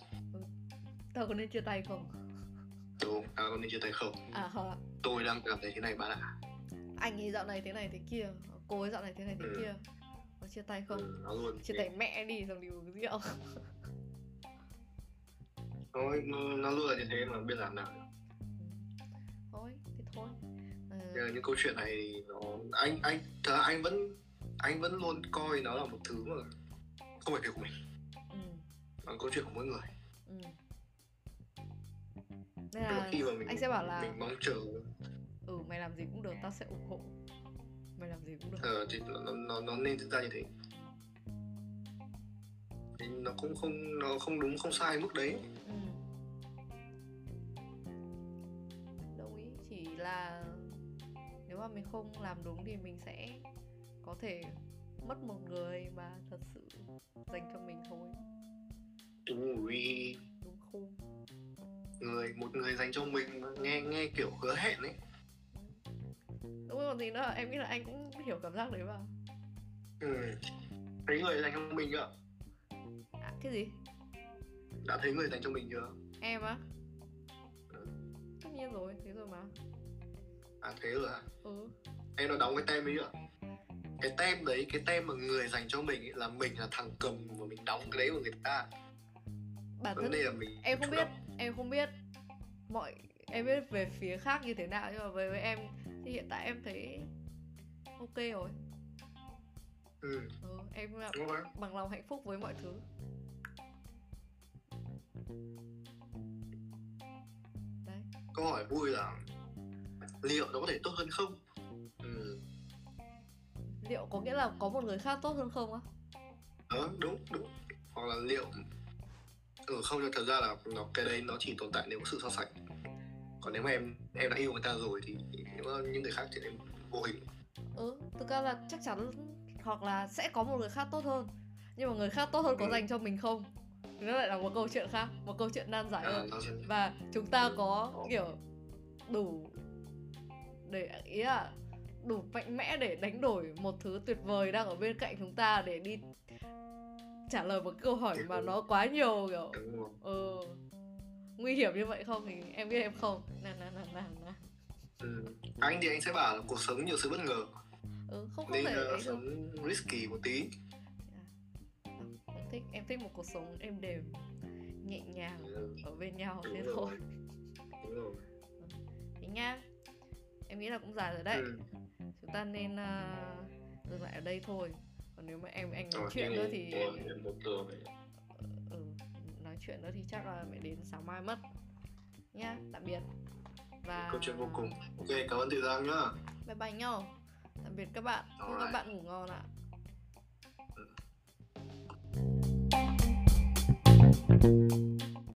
Tao có nên chia tay không? Đúng tao có nên chia tay không? À hả tôi đang cảm thấy thế này bạn ạ. Anh ấy dạo này thế này thế kia cô ấy dạo này thế này thế ừ. kia chia tay không? Nó luôn chia tay mẹ đi xong đi uống rượu. [LAUGHS] Thôi nó luôn là như thế mà biết làm nào thôi thì thôi. Ừ. những câu chuyện này nó anh anh thật ra anh vẫn anh vẫn luôn coi nó là một thứ mà không phải việc của mình. Ừ. là câu chuyện của mỗi người. Ừ. Nên là khi mà mình, anh sẽ bảo là mình mong chờ ừ mày làm gì cũng được tao sẽ ủng hộ mày làm gì cũng được. Ờ thì nó nó nó nên diễn ra như thế. Thì nó cũng không nó không đúng không sai mức đấy. Ừ. đồng ý chỉ là nếu mà mình không làm đúng thì mình sẽ có thể mất một người mà thật sự dành cho mình thôi. Đúng rồi. Đúng không? Người một người dành cho mình nghe nghe kiểu hứa hẹn ấy đúng rồi gì nữa em nghĩ là anh cũng hiểu cảm giác đấy vào ừ. Thấy người dành cho mình chưa? À, cái gì? Đã thấy người dành cho mình chưa? Em á? Ừ. tất nhiên rồi thế rồi mà. À thế rồi à? Ừ. Em nó đóng cái tem ấy chưa? Cái tem đấy cái tem mà người dành cho mình ấy, là mình là thằng cầm và mình đóng cái đấy của người ta. Bản thân là mình em không biết động. em không biết mọi em biết về phía khác như thế nào nhưng mà với, với em thì hiện tại em thấy ok rồi. Ừ. ừ em là bằng lòng hạnh phúc với mọi thứ. Đấy. Câu hỏi vui là liệu nó có thể tốt hơn không? Ừ. liệu có nghĩa là có một người khác tốt hơn không á? Ờ đúng đúng. Hoặc là liệu ừ không thật ra là nó cái đấy nó chỉ tồn tại nếu có sự so sánh. Còn nếu mà em em đã yêu người ta rồi thì nếu mà những người khác thì em vô hình. Ừ thực ra là chắc chắn hoặc là sẽ có một người khác tốt hơn. Nhưng mà người khác tốt hơn có ừ. dành cho mình không? Nó lại là một câu chuyện khác một câu chuyện nan giải à, hơn. và chúng ta có kiểu đủ để ý là đủ mạnh mẽ để đánh đổi một thứ tuyệt vời đang ở bên cạnh chúng ta để đi trả lời một câu hỏi mà nó quá nhiều kiểu ừ, nguy hiểm như vậy không thì em biết em không. Nè nè nè nè nè ừ. anh thì anh sẽ bảo là cuộc sống nhiều sự bất ngờ ừ, không không nên thể uh, sống risky một tí à, em thích em thích một cuộc sống êm đềm nhẹ nhàng ừ. ở bên nhau Đúng thế rồi. thôi Đúng rồi. Ừ. thế nha em nghĩ là cũng dài rồi đấy ừ. chúng ta nên uh, dừng lại ở đây thôi còn nếu mà em anh nói chuyện nữa thì ừ, nói chuyện nữa thì chắc là mẹ đến sáng mai mất nhá tạm biệt và câu chuyện vô cùng. Ok cảm ơn chị giang nhá. Bye bye nhau tạm biệt các bạn. Chúc các bạn ngủ ngon ạ. Ừ.